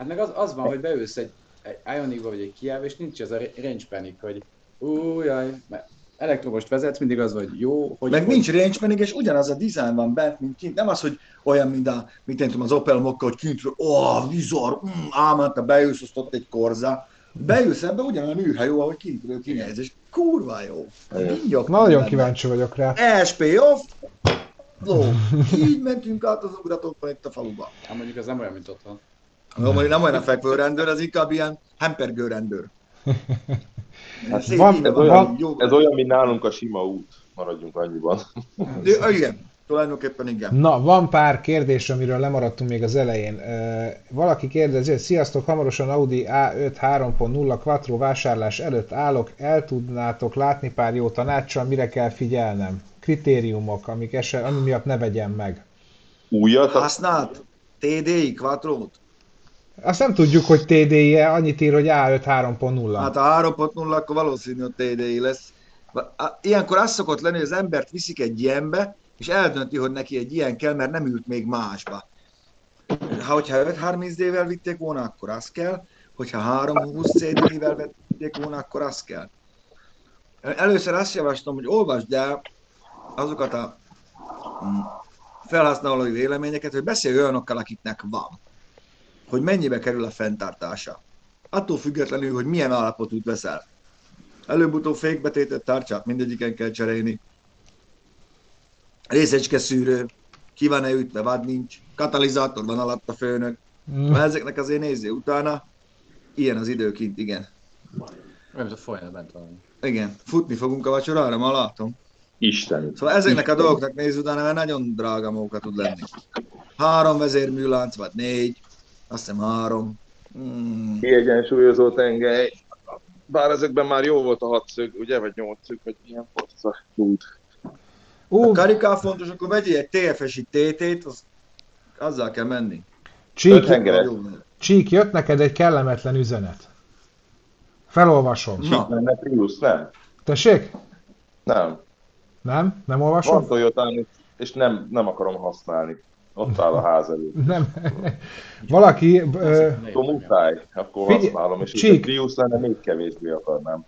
Hát meg az, az van, hogy beülsz egy, egy Ioniqba vagy egy Kia, és nincs ez a range panic, hogy ú, jaj, mert elektromost vezetsz, mindig az vagy jó, hogy... Meg hogy, nincs range pedig, és ugyanaz a design van bent, mint kint. Nem az, hogy olyan, mint a, mit én tudom, az Opel Mokka, hogy kintről, ó, oh, vizor, mm, ámánta, beülsz, azt ott egy korza. Beülsz ebbe, ugyanolyan űrhely jó, ahogy kintről kinéz, és kurva jó. Vigyok Nagyon benne. kíváncsi vagyok rá. SP off, ló. Így mentünk át az ugratókon itt a faluba. Hát mondjuk az nem olyan, mint otthon. No, mondjuk nem olyan a fekvő rendőr, ez inkább ilyen hempergő rendőr. Hát Szép van- Ez van, olyan, jó. ez olyan, mint nálunk a sima út. Maradjunk annyiban. De, igen, tulajdonképpen igen. Na, van pár kérdés, amiről lemaradtunk még az elején. Valaki kérdezi, hogy sziasztok, hamarosan Audi A5 3.0 Quattro vásárlás előtt állok, el tudnátok látni pár jó tanácssal, mire kell figyelnem? Kritériumok, amik eset, ami miatt ne vegyem meg. Újat, Használt TDI Quattro-t? Azt nem tudjuk, hogy TDI-e, annyit ír, hogy A5 3.0. Hát a 3.0 akkor valószínű, hogy TDI lesz. Ilyenkor az szokott lenni, hogy az embert viszik egy ilyenbe, és eldönti, hogy neki egy ilyen kell, mert nem ült még másba. Ha hogyha 5.30 D-vel vitték volna, akkor az kell, hogyha 3.20 CDI-vel vitték volna, akkor az kell. Először azt javaslom, hogy olvasd el azokat a mm, felhasználói véleményeket, hogy beszélj olyanokkal, akiknek van. Hogy mennyibe kerül a fenntartása. Attól függetlenül, hogy milyen állapotút veszel. Előbb-utóbb fékbetétet tárcsát mindegyiken kell cserélni. Részecske szűrő, ki van-e ütve, vad nincs, katalizátor van alatt a főnök. Mm. Na, ezeknek azért nézzé utána. Ilyen az időkint, igen. Olyan, mint a folyna bent valami. Igen, futni fogunk a vacsorára, ma látom. Isten. Szóval ezeknek a dolgoknak néz utána, mert nagyon drága móka tud lenni. Három vezérműlánc, vagy négy, azt hiszem három. Mm. Kiegyensúlyozó tengely. Bár ezekben már jó volt a hatszög, ugye? Vagy nyolcszög, vagy milyen forca út. A Ú, karikál fontos, akkor vegyél egy TFS-i TT-t, az, azzal kell menni. Csík. Csík, jött neked egy kellemetlen üzenet. Felolvasom. Na, Menne Prius, nem? Tessék? Nem. Nem? Nem olvasom? Van toyota és nem, nem akarom használni. Ott áll a ház előtt. Nem. Valaki, ö, Akkor muszáj, akkor Figyelj, használom, és Csík. A Prius lenne még kevésbé akarnám.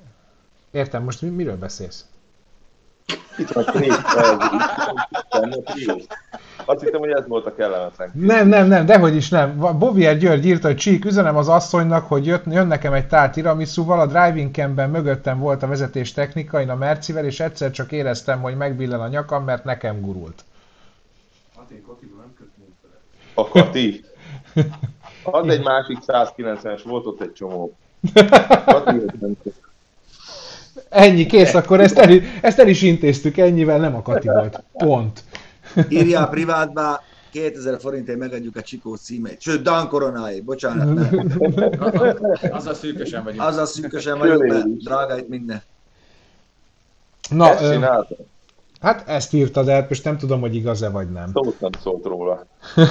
értem, most mi- miről beszélsz? Itt van Prius. Azt hittem, hogy ez volt a kellemetlen. Nem, nem, nem, dehogy is nem. Bovier György írta, hogy Csík, üzenem az asszonynak, hogy jött, jön nekem egy tál tiramisúval, a driving camben mögöttem volt a vezetés technika, én a Mercivel, és egyszer csak éreztem, hogy megbillen a nyakam, mert nekem gurult. A Kati. Add egy másik 190-es, volt ott egy csomó. Kati. Ennyi, kész, akkor ezt el, ezt el is intéztük, ennyivel nem a Kati volt. Pont. írjál privátba, 2000 forintért megadjuk a Csikó címét. Sőt, Dan Koronáé, bocsánat, nem. Azzal szűkösen vagyunk. Azzal szűkösen vagyok, mert drága itt minden. Na, Ezt csináltam. Hát ezt írtad el, és nem tudom, hogy igaz-e vagy nem. Szót nem szólt róla.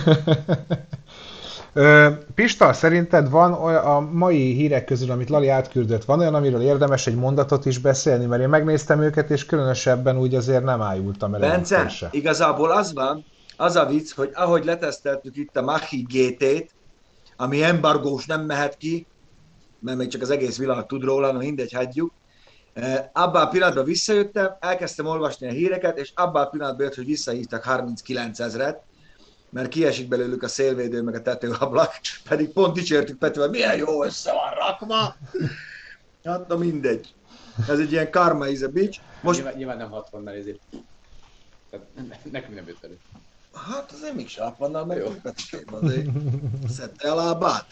Pista, szerinted van olyan, a mai hírek közül, amit Lali átküldött, van olyan, amiről érdemes egy mondatot is beszélni? Mert én megnéztem őket, és különösebben úgy azért nem ájultam el Bence, igazából az van, az a vicc, hogy ahogy leteszteltük itt a Machi GT-t, ami embargós nem mehet ki, mert még csak az egész világ tud róla, na mindegy, hagyjuk. Eh, Abban a pillanatban visszajöttem, elkezdtem olvasni a híreket, és abban a pillanatban jött, hogy visszahívtak 39 ezret, mert kiesik belőlük a szélvédő, meg a tetőablak, pedig pont dicsértük Petivel, milyen jó össze van rakva. Hát, na mindegy. Ez egy ilyen karma is a bitch. Most Nyilván, nyilván nem 60, mert ezért... Tehát nekünk nem jött elő. Hát azért még sápannal meg Jó. Petikém, azért szedte a lábát.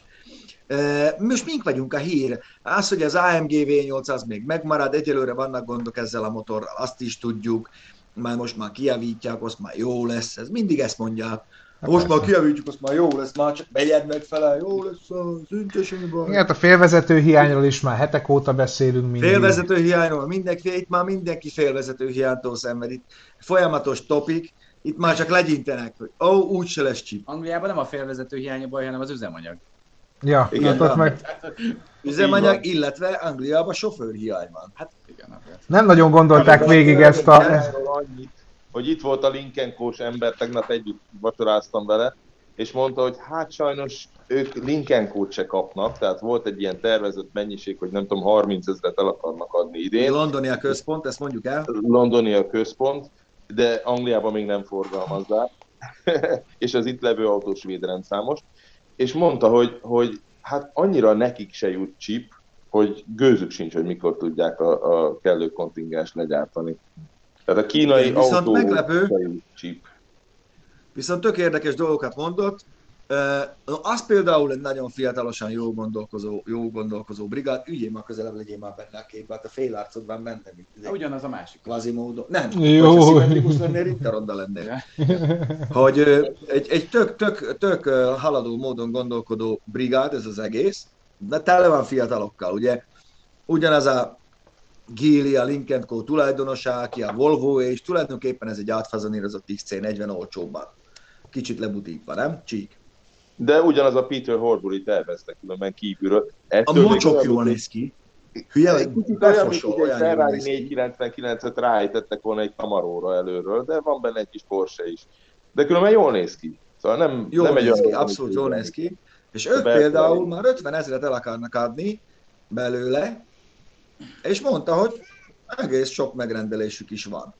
Most mink vagyunk a hír? Az, hogy az AMG V8 az még megmarad, egyelőre vannak gondok ezzel a motorral, azt is tudjuk, már most már kijavítják, azt már jó lesz, ez mindig ezt mondják. Most már kijavítjuk, azt már jó lesz, már csak bejed meg fele, jó lesz, semmi baj. Hát a félvezető hiányról is már hetek óta beszélünk mindig. Félvezető hiányról, mindenki, itt már mindenki félvezető hiánytól szenved. Itt folyamatos topik, itt már csak legyintenek, hogy ó, oh, úgyse lesz chip. Angliában nem a félvezető hiánya baj, hanem az üzemanyag. Ja, Igen, hát ott meg Üzemanyag, illetve Angliában sofőr hiány van. Hát igen, nem nagyon gondolták végig ezt a... Annyit, hogy itt volt a Lincoln kós ember, tegnap együtt vacsoráztam vele, és mondta, hogy hát sajnos ők Lincoln kót se kapnak, tehát volt egy ilyen tervezett mennyiség, hogy nem tudom, 30 ezeret el akarnak adni Én idén. Londoni a központ, ezt mondjuk el. Londoni a központ, de Angliában még nem forgalmazzák, és az itt levő autós védrendszámos, és mondta, hogy, hogy hát annyira nekik se jut chip, hogy gőzük sincs, hogy mikor tudják a, a kellő kontingens legyártani. Tehát a kínai viszont autó meglepő. chip. Viszont tök érdekes dolgokat mondott. Az például egy nagyon fiatalosan jó gondolkozó, jó gondolkozó brigád, üljél már közelebb, legyél már benne a képbe, hát a félarcodban benne, mint Na, ugyanaz a másik. kvázi módon. Nem, Jó. hogyha szimmetrikus lennél, itt a ronda lennél. Hogy egy, egy tök, tök, tök haladó módon gondolkodó brigád ez az egész, de tele van fiatalokkal, ugye? Ugyanaz a Gili, a Lincoln Co. tulajdonosa, aki a Volvo, és tulajdonképpen ez egy átfazonírozott XC40 olcsóbban. Kicsit lebutítva, nem? Csík. De ugyanaz a Peter Horbury tervezte különben kívülről. A Ettől még mocsok jól néz ki. Hülye, Egy kicsit olyan, mint egy Ferrari néz ki. 499-et ráejtettek volna egy Camaróra előről, de van benne egy kis Porsche is. De különben jól néz ki. Szóval nem, Jól nem egy néz ki, abszolút jól néz ki. És ők például már 50 ezeret el akarnak adni belőle, és mondta, hogy egész sok megrendelésük is van.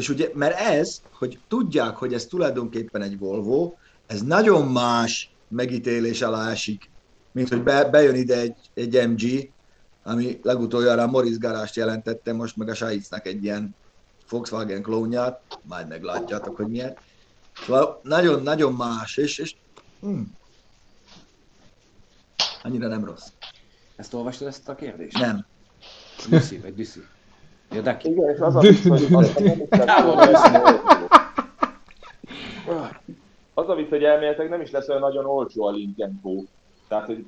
És ugye, mert ez, hogy tudják, hogy ez tulajdonképpen egy Volvo, ez nagyon más megítélés alá esik, mint hogy be, bejön ide egy, egy MG, ami legutoljára a Morris Garást jelentette, most meg a Saitznak egy ilyen Volkswagen klónját, majd meglátjátok, hogy milyen. Szóval nagyon-nagyon más, és, és hm, annyira nem rossz. Ezt olvastad ezt a kérdést? Nem. Düsszi, vagy Düsszi. Ja, Daki. Igen, és az a vicc, hogy az, az a vicc, hogy elméletileg nem is lesz olyan nagyon olcsó a Lincoln Co. Tehát, hogy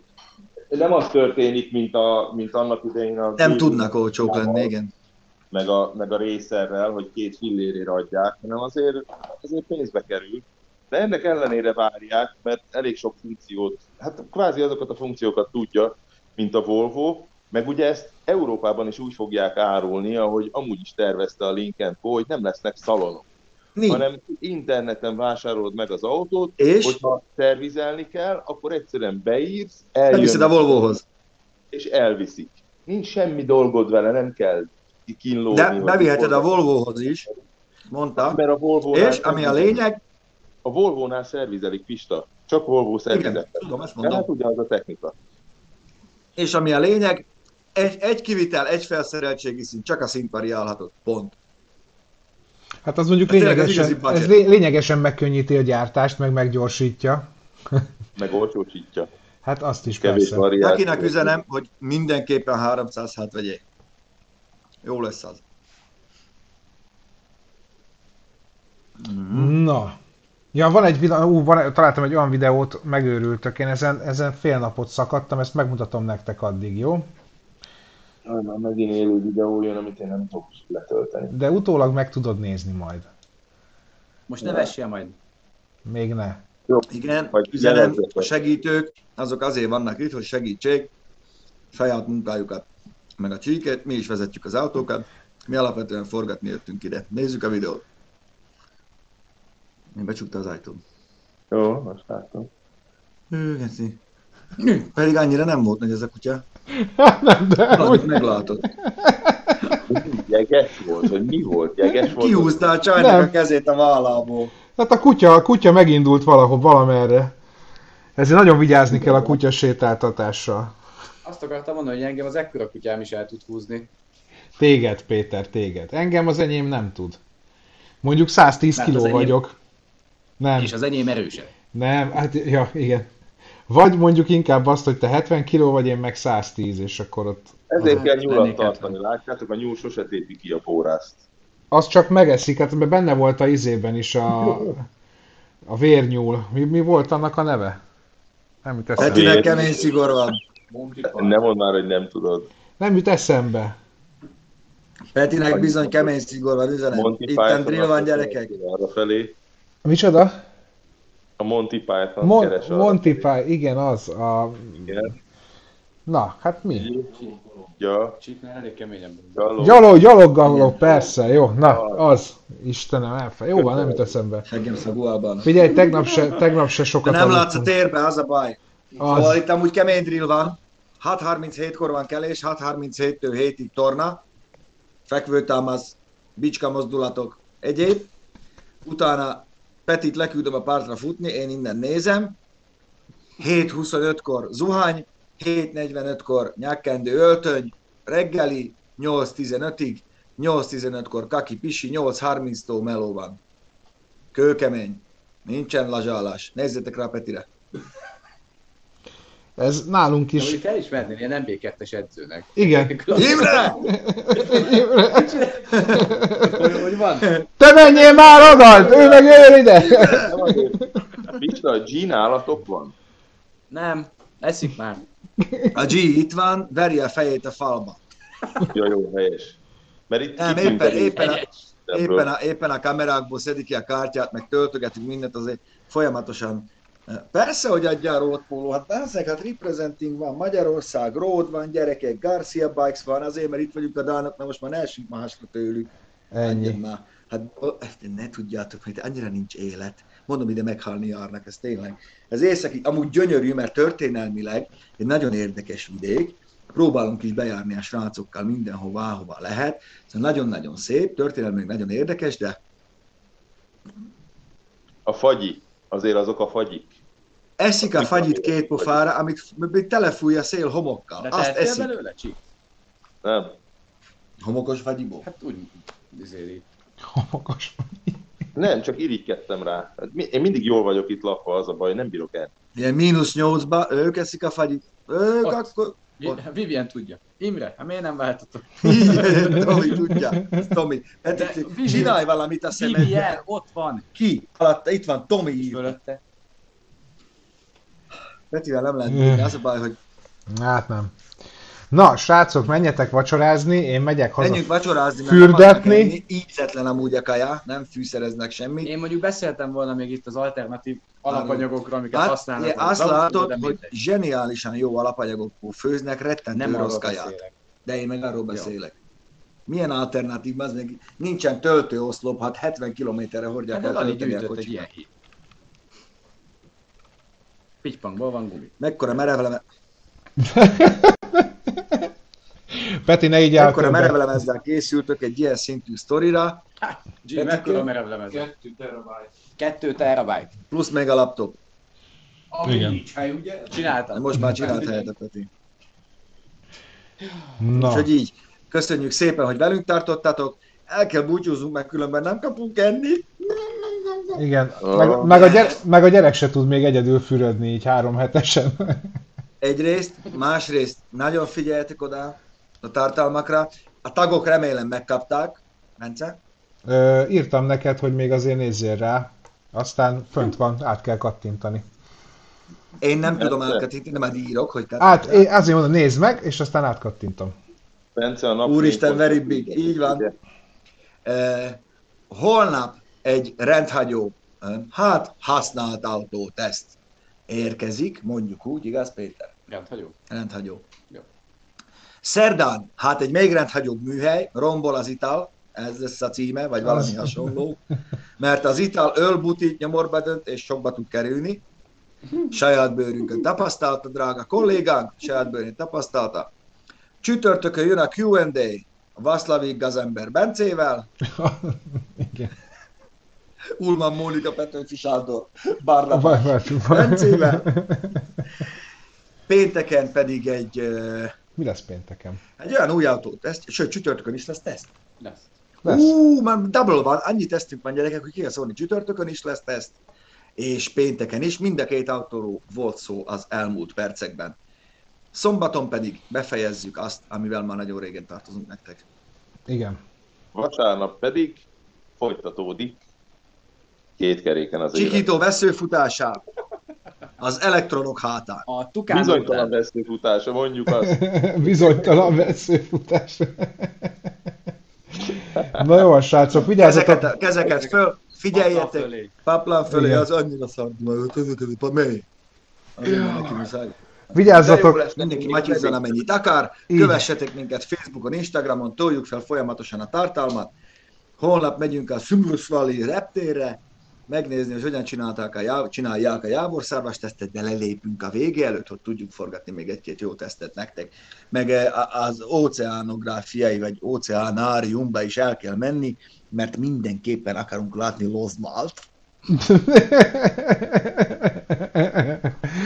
nem az történik, mint, a, mint annak idején a... Nem tudnak olcsók lenni, igen. meg a, meg a részerrel, hogy két fillérére adják, hanem azért, azért pénzbe kerül. De ennek ellenére várják, mert elég sok funkciót, hát kvázi azokat a funkciókat tudja, mint a Volvo, meg ugye ezt Európában is úgy fogják árulni, ahogy amúgy is tervezte a Lincoln Co, hogy nem lesznek szalonok, Nincs. hanem interneten vásárolod meg az autót, És hogyha szervizelni kell, akkor egyszerűen beírsz, elviszed a eljön, Volvohoz. és elviszik. Nincs semmi dolgod vele, nem kell kínlódni. De beviheted a Volvohoz is, mondta. Mert a Volvo-nál És ami a lényeg, A Volvo-nál szervizelik, Pista. Csak Volvo igen, szervizel. tudom, ezt De hát mondom. ugyanaz a technika. És ami a lényeg, egy, egy kivitel, egy felszereltségi szint, csak a szint variálhatott. Pont. Hát az mondjuk Hát az lényegesen, ez lé- lényegesen megkönnyíti a gyártást, meg meggyorsítja. Meg olcsósítja. Hát azt is Kevés persze. variáció. Akinek üzenem, hogy mindenképpen 300 hát vegyék. Jó lesz az. Na. Ja, van egy videó, ú, van, találtam egy olyan videót, megőrültök, én ezen, ezen fél napot szakadtam, ezt megmutatom nektek addig, jó? Már megint élő videó jön, amit én nem tudok letölteni. De utólag meg tudod nézni majd. Most ne vessél majd. Még ne. Igen, Vagy üzenem, a segítők, azok azért vannak itt, hogy segítsék saját munkájukat, meg a csíket, mi is vezetjük az autókat, mi alapvetően forgatni jöttünk ide. Nézzük a videót. Én becsukta az ajtóm. Jó, most látom. Geci. Pedig annyira nem volt nagy ez a kutya. nem, de hogy... meglátott. Jeges volt, vagy mi volt? Jeges volt? Kihúzta a csajnak Nem. a kezét a vállából. Hát a kutya, a kutya megindult valahol, valamerre. Ezért nagyon vigyázni kell a kutya sétáltatással. Azt akartam mondani, hogy engem az ekkora kutyám is el tud húzni. Téged, Péter, téged. Engem az enyém nem tud. Mondjuk 110 Mert kiló enyém- vagyok. Nem, És az enyém erősebb. nem, hát ja, igen. Vagy mondjuk inkább azt, hogy te 70 kiló vagy, én meg 110, és akkor ott... Ezért kell lennék tartani, látjátok? A nyúl sose tépi ki a pórászt. az csak megeszik, hát mert benne volt a izében is a, a vérnyúl. Mi, mi volt annak a neve? Nem jut eszembe. Petinek kemény szigor van. Nem mondd már, hogy nem tudod. Nem jut eszembe. Petinek bizony kemény szigor van, üzenet. Monty Itten drill van, gyerekek. Arra felé. Micsoda? A Monty Python Mon- keres Monty. Pie, igen, az. A... Igen. Na, hát mi? Ja, Csíknál elég keményen. gyalog. Gyalog, gyaloggaló, persze, jó, na, az. Istenem, elfe. Jó van, nem jut eszembe. Seggem szagúalban. Figyelj, tegnap se, tegnap se De sokat nem látsz a térbe, az a baj. Az. Szóval itt amúgy kemény drill van. 6.37-kor van kelés, 6.37-től 7-ig torna. Fekvőtámasz, bicska mozdulatok, egyéb. Utána Petit leküldöm a pártra futni, én innen nézem. 7.25-kor zuhany, 7.45-kor nyakkendő öltöny, reggeli, 8.15-ig, 8.15-kor kaki pisi, 8.30-tól meló van. Kőkemény. Nincsen lazsálás. Nézzetek rá Petire. Ez nálunk De is. mondjuk elismerni ilyen MB2-es edzőnek. Igen. Imre! hogy, hogy van? Te menjél már oda! Ő meg jöjjön ide! Pista, a G nálatok van? Nem, eszik már. A G itt van, veri a fejét a falba. Ja, jó, helyes. Mert itt Nem, éppen, éppen, a, éppen, a, éppen a kamerákból szedik ki a kártyát, meg töltögetünk mindent, azért folyamatosan. Persze, hogy adja a road polo, hát persze, hát representing van, Magyarország, road van, gyerekek, Garcia Bikes van, azért, mert itt vagyunk a Dánok, mert most már ne essünk másra tőlük. Ennyi. Ennyi. Már. Hát ezt ne tudjátok, hogy annyira nincs élet. Mondom, ide meghalni járnak, ez tényleg. Ez északi, amúgy gyönyörű, mert történelmileg egy nagyon érdekes vidék. Próbálunk is bejárni a srácokkal mindenhova, ahova lehet. Szóval nagyon-nagyon szép, történelmileg nagyon érdekes, de A fagyi. Azért azok a fagyik. Eszik a fagyit két pofára, amit amit telefúj a szél homokkal. De Azt eszik. belőle, Csík? Nem? Homokos fagyiból. Hát úgy izéli. Homokos. Nem, csak irigykedtem rá. Hát mi- Én mindig jól vagyok itt lakva, az a baj, nem bírok el. Ilyen mínusz nyolcba, ők eszik a fagyit. Ők Ott. akkor... Vi- Vivien tudja. Imre, hát miért nem? Igen, Tomi tudja. Tomi. Hát De itt Vivi- csinálj valamit a szemedbe. Vivien, ott van. Ki? Alatta, itt van Tomi ír. Fölötte. Petivel nem lehet Mm. bírni. Az a baj, hogy Hát nem. Na, srácok, menjetek vacsorázni, én megyek haza. menjünk vacsorázni, Fürdetni. Ízetlen amúgy a kaja, nem fűszereznek semmit. Én mondjuk beszéltem volna még itt az alternatív alapanyagokról, amiket Hát, használnak. az azt látod, hogy zseniálisan jó alapanyagokból főznek, rettentő nem rossz kaját. beszélek. De én meg arról beszélek. Milyen alternatív, az meg nincsen töltőoszlop, hát 70 kilométerre hordják Hát el tölteni a gyűjtött egy kocsikat. ilyen hír. Pitypangból van gumi. Mekkora merevleme, Peti, ne így mekkora állj merevlemezzel készültök egy ilyen szintű sztorira, G, Petike? mekkora merevlemez? 2 terabyte. 2 terabyte. plusz meg a laptop. Igen. Csináltam. Most már csinált helyet a Peti. Na, Úgyhogy így, köszönjük szépen, hogy velünk tartottatok. El kell búcsúznunk, mert különben nem kapunk enni. Igen. Meg, meg, a gyerek, meg a gyerek se tud még egyedül fürödni így három hetesen. Egyrészt, másrészt nagyon figyeljetek oda a tartalmakra. A tagok remélem megkapták. Bence? Ö, írtam neked, hogy még azért nézzél rá. Aztán fönt van, át kell kattintani. Én nem tudom elkatítani, majd írok, hogy Át, én azért mondom, nézd meg, és aztán átkattintom. Bence a nap... Úristen, very big. Így van. Eh, holnap egy rendhagyó, hát használt autó teszt érkezik, mondjuk úgy, igaz Péter? Rendhagyó. Rendhagyó. Jó. Szerdán, hát egy még rendhagyóbb műhely, rombol az ital, ez lesz a címe, vagy valami hasonló, mert az ital ölbutit, nyomorba dönt, és sokba tud kerülni. Saját bőrünkön tapasztalta, drága kollégánk, saját bőrén tapasztalta. Csütörtökön jön a Q&A, a Vászlavi Gazember Bencével, Igen. Ulman Mónika Petőfi Sándor, Barna Vagy, vagy, vagy. Bencével. Pénteken pedig egy, Mi lesz pénteken? egy olyan új autó teszt, sőt csütörtökön is lesz teszt. Lesz. Lesz. Ú, már double van, annyi tesztünk van gyerekek, hogy ki kell szólni, csütörtökön is lesz teszt, és pénteken is, mind a két autóról volt szó az elmúlt percekben. Szombaton pedig befejezzük azt, amivel már nagyon régen tartozunk nektek. Igen. Vasárnap pedig folytatódik két keréken az élet. Csikító veszőfutásá. Az elektronok hátán. A tukán Bizonytalan után. veszőfutása, mondjuk azt. Bizonytalan veszőfutás. Na jó, srácok, vigyázzatok! Kezeket, kezeket föl, figyeljetek, fölé. paplán fölé, Igen. az annyira szart, majd mély. Azért mindenki. Vigyázzatok! Matyizzon, amennyit akar. Így. Kövessetek minket Facebookon, Instagramon, toljuk fel folyamatosan a tartalmat. Holnap megyünk a Szumbrusvali reptérre, megnézni, hogy hogyan csinálták a, já- csinálják a jávorszárvas tesztet, de lelépünk a vége előtt, hogy tudjuk forgatni még egy-két jó tesztet nektek. Meg eh, az óceánográfiai, vagy óceánáriumba is el kell menni, mert mindenképpen akarunk látni Lozmalt.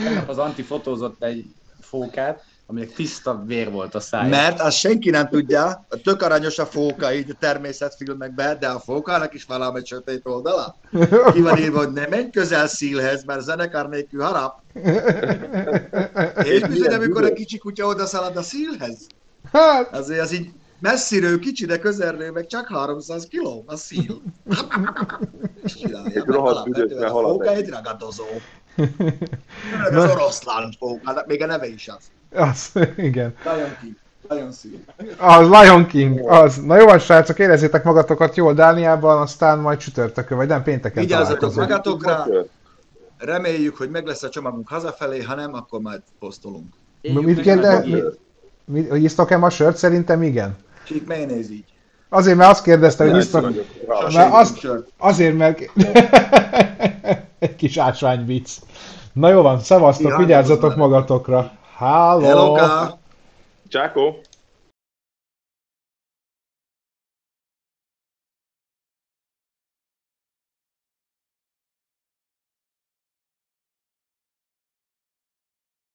Tegnap az Anti fotózott egy fókát, aminek tiszta vér volt a szája. Mert azt senki nem tudja, tök aranyos a fóka így a természetfilmekben, de a fókának is valami sötét oldala. Ki van írva, hogy ne menj közel szílhez, mert zenekar nélkül harap. És bizony, amikor a kicsi kutya oda szalad a szílhez, Hát, azért az így messziről kicsi, de közelről meg csak 300 kiló a szíl. Csinálja, Egy mert rohadt ügyösre a halad fóka egy. ragadozó. Az oroszlán fókának, még a neve is az. Az, igen. Nagyon ki, nagyon szín. Az Lion King, az. Na jó van, srácok, érezzétek magatokat jól Dániában, aztán majd csütörtökön, vagy nem, pénteken Vigyázzatok magatokra, reméljük, hogy meg lesz a csomagunk hazafelé, ha nem, akkor majd posztolunk. Éljük Mit a megint. Mi- Hogy isztok-e ma sört? Szerintem igen. Csík, néz így? Azért, mert azt kérdezte, hogy isztok... Mert azt, azért, mert... Egy kis ásvány vicc. Na jó van, szevasztok, vigyázzatok magatokra. Halo. Helovka. Čako.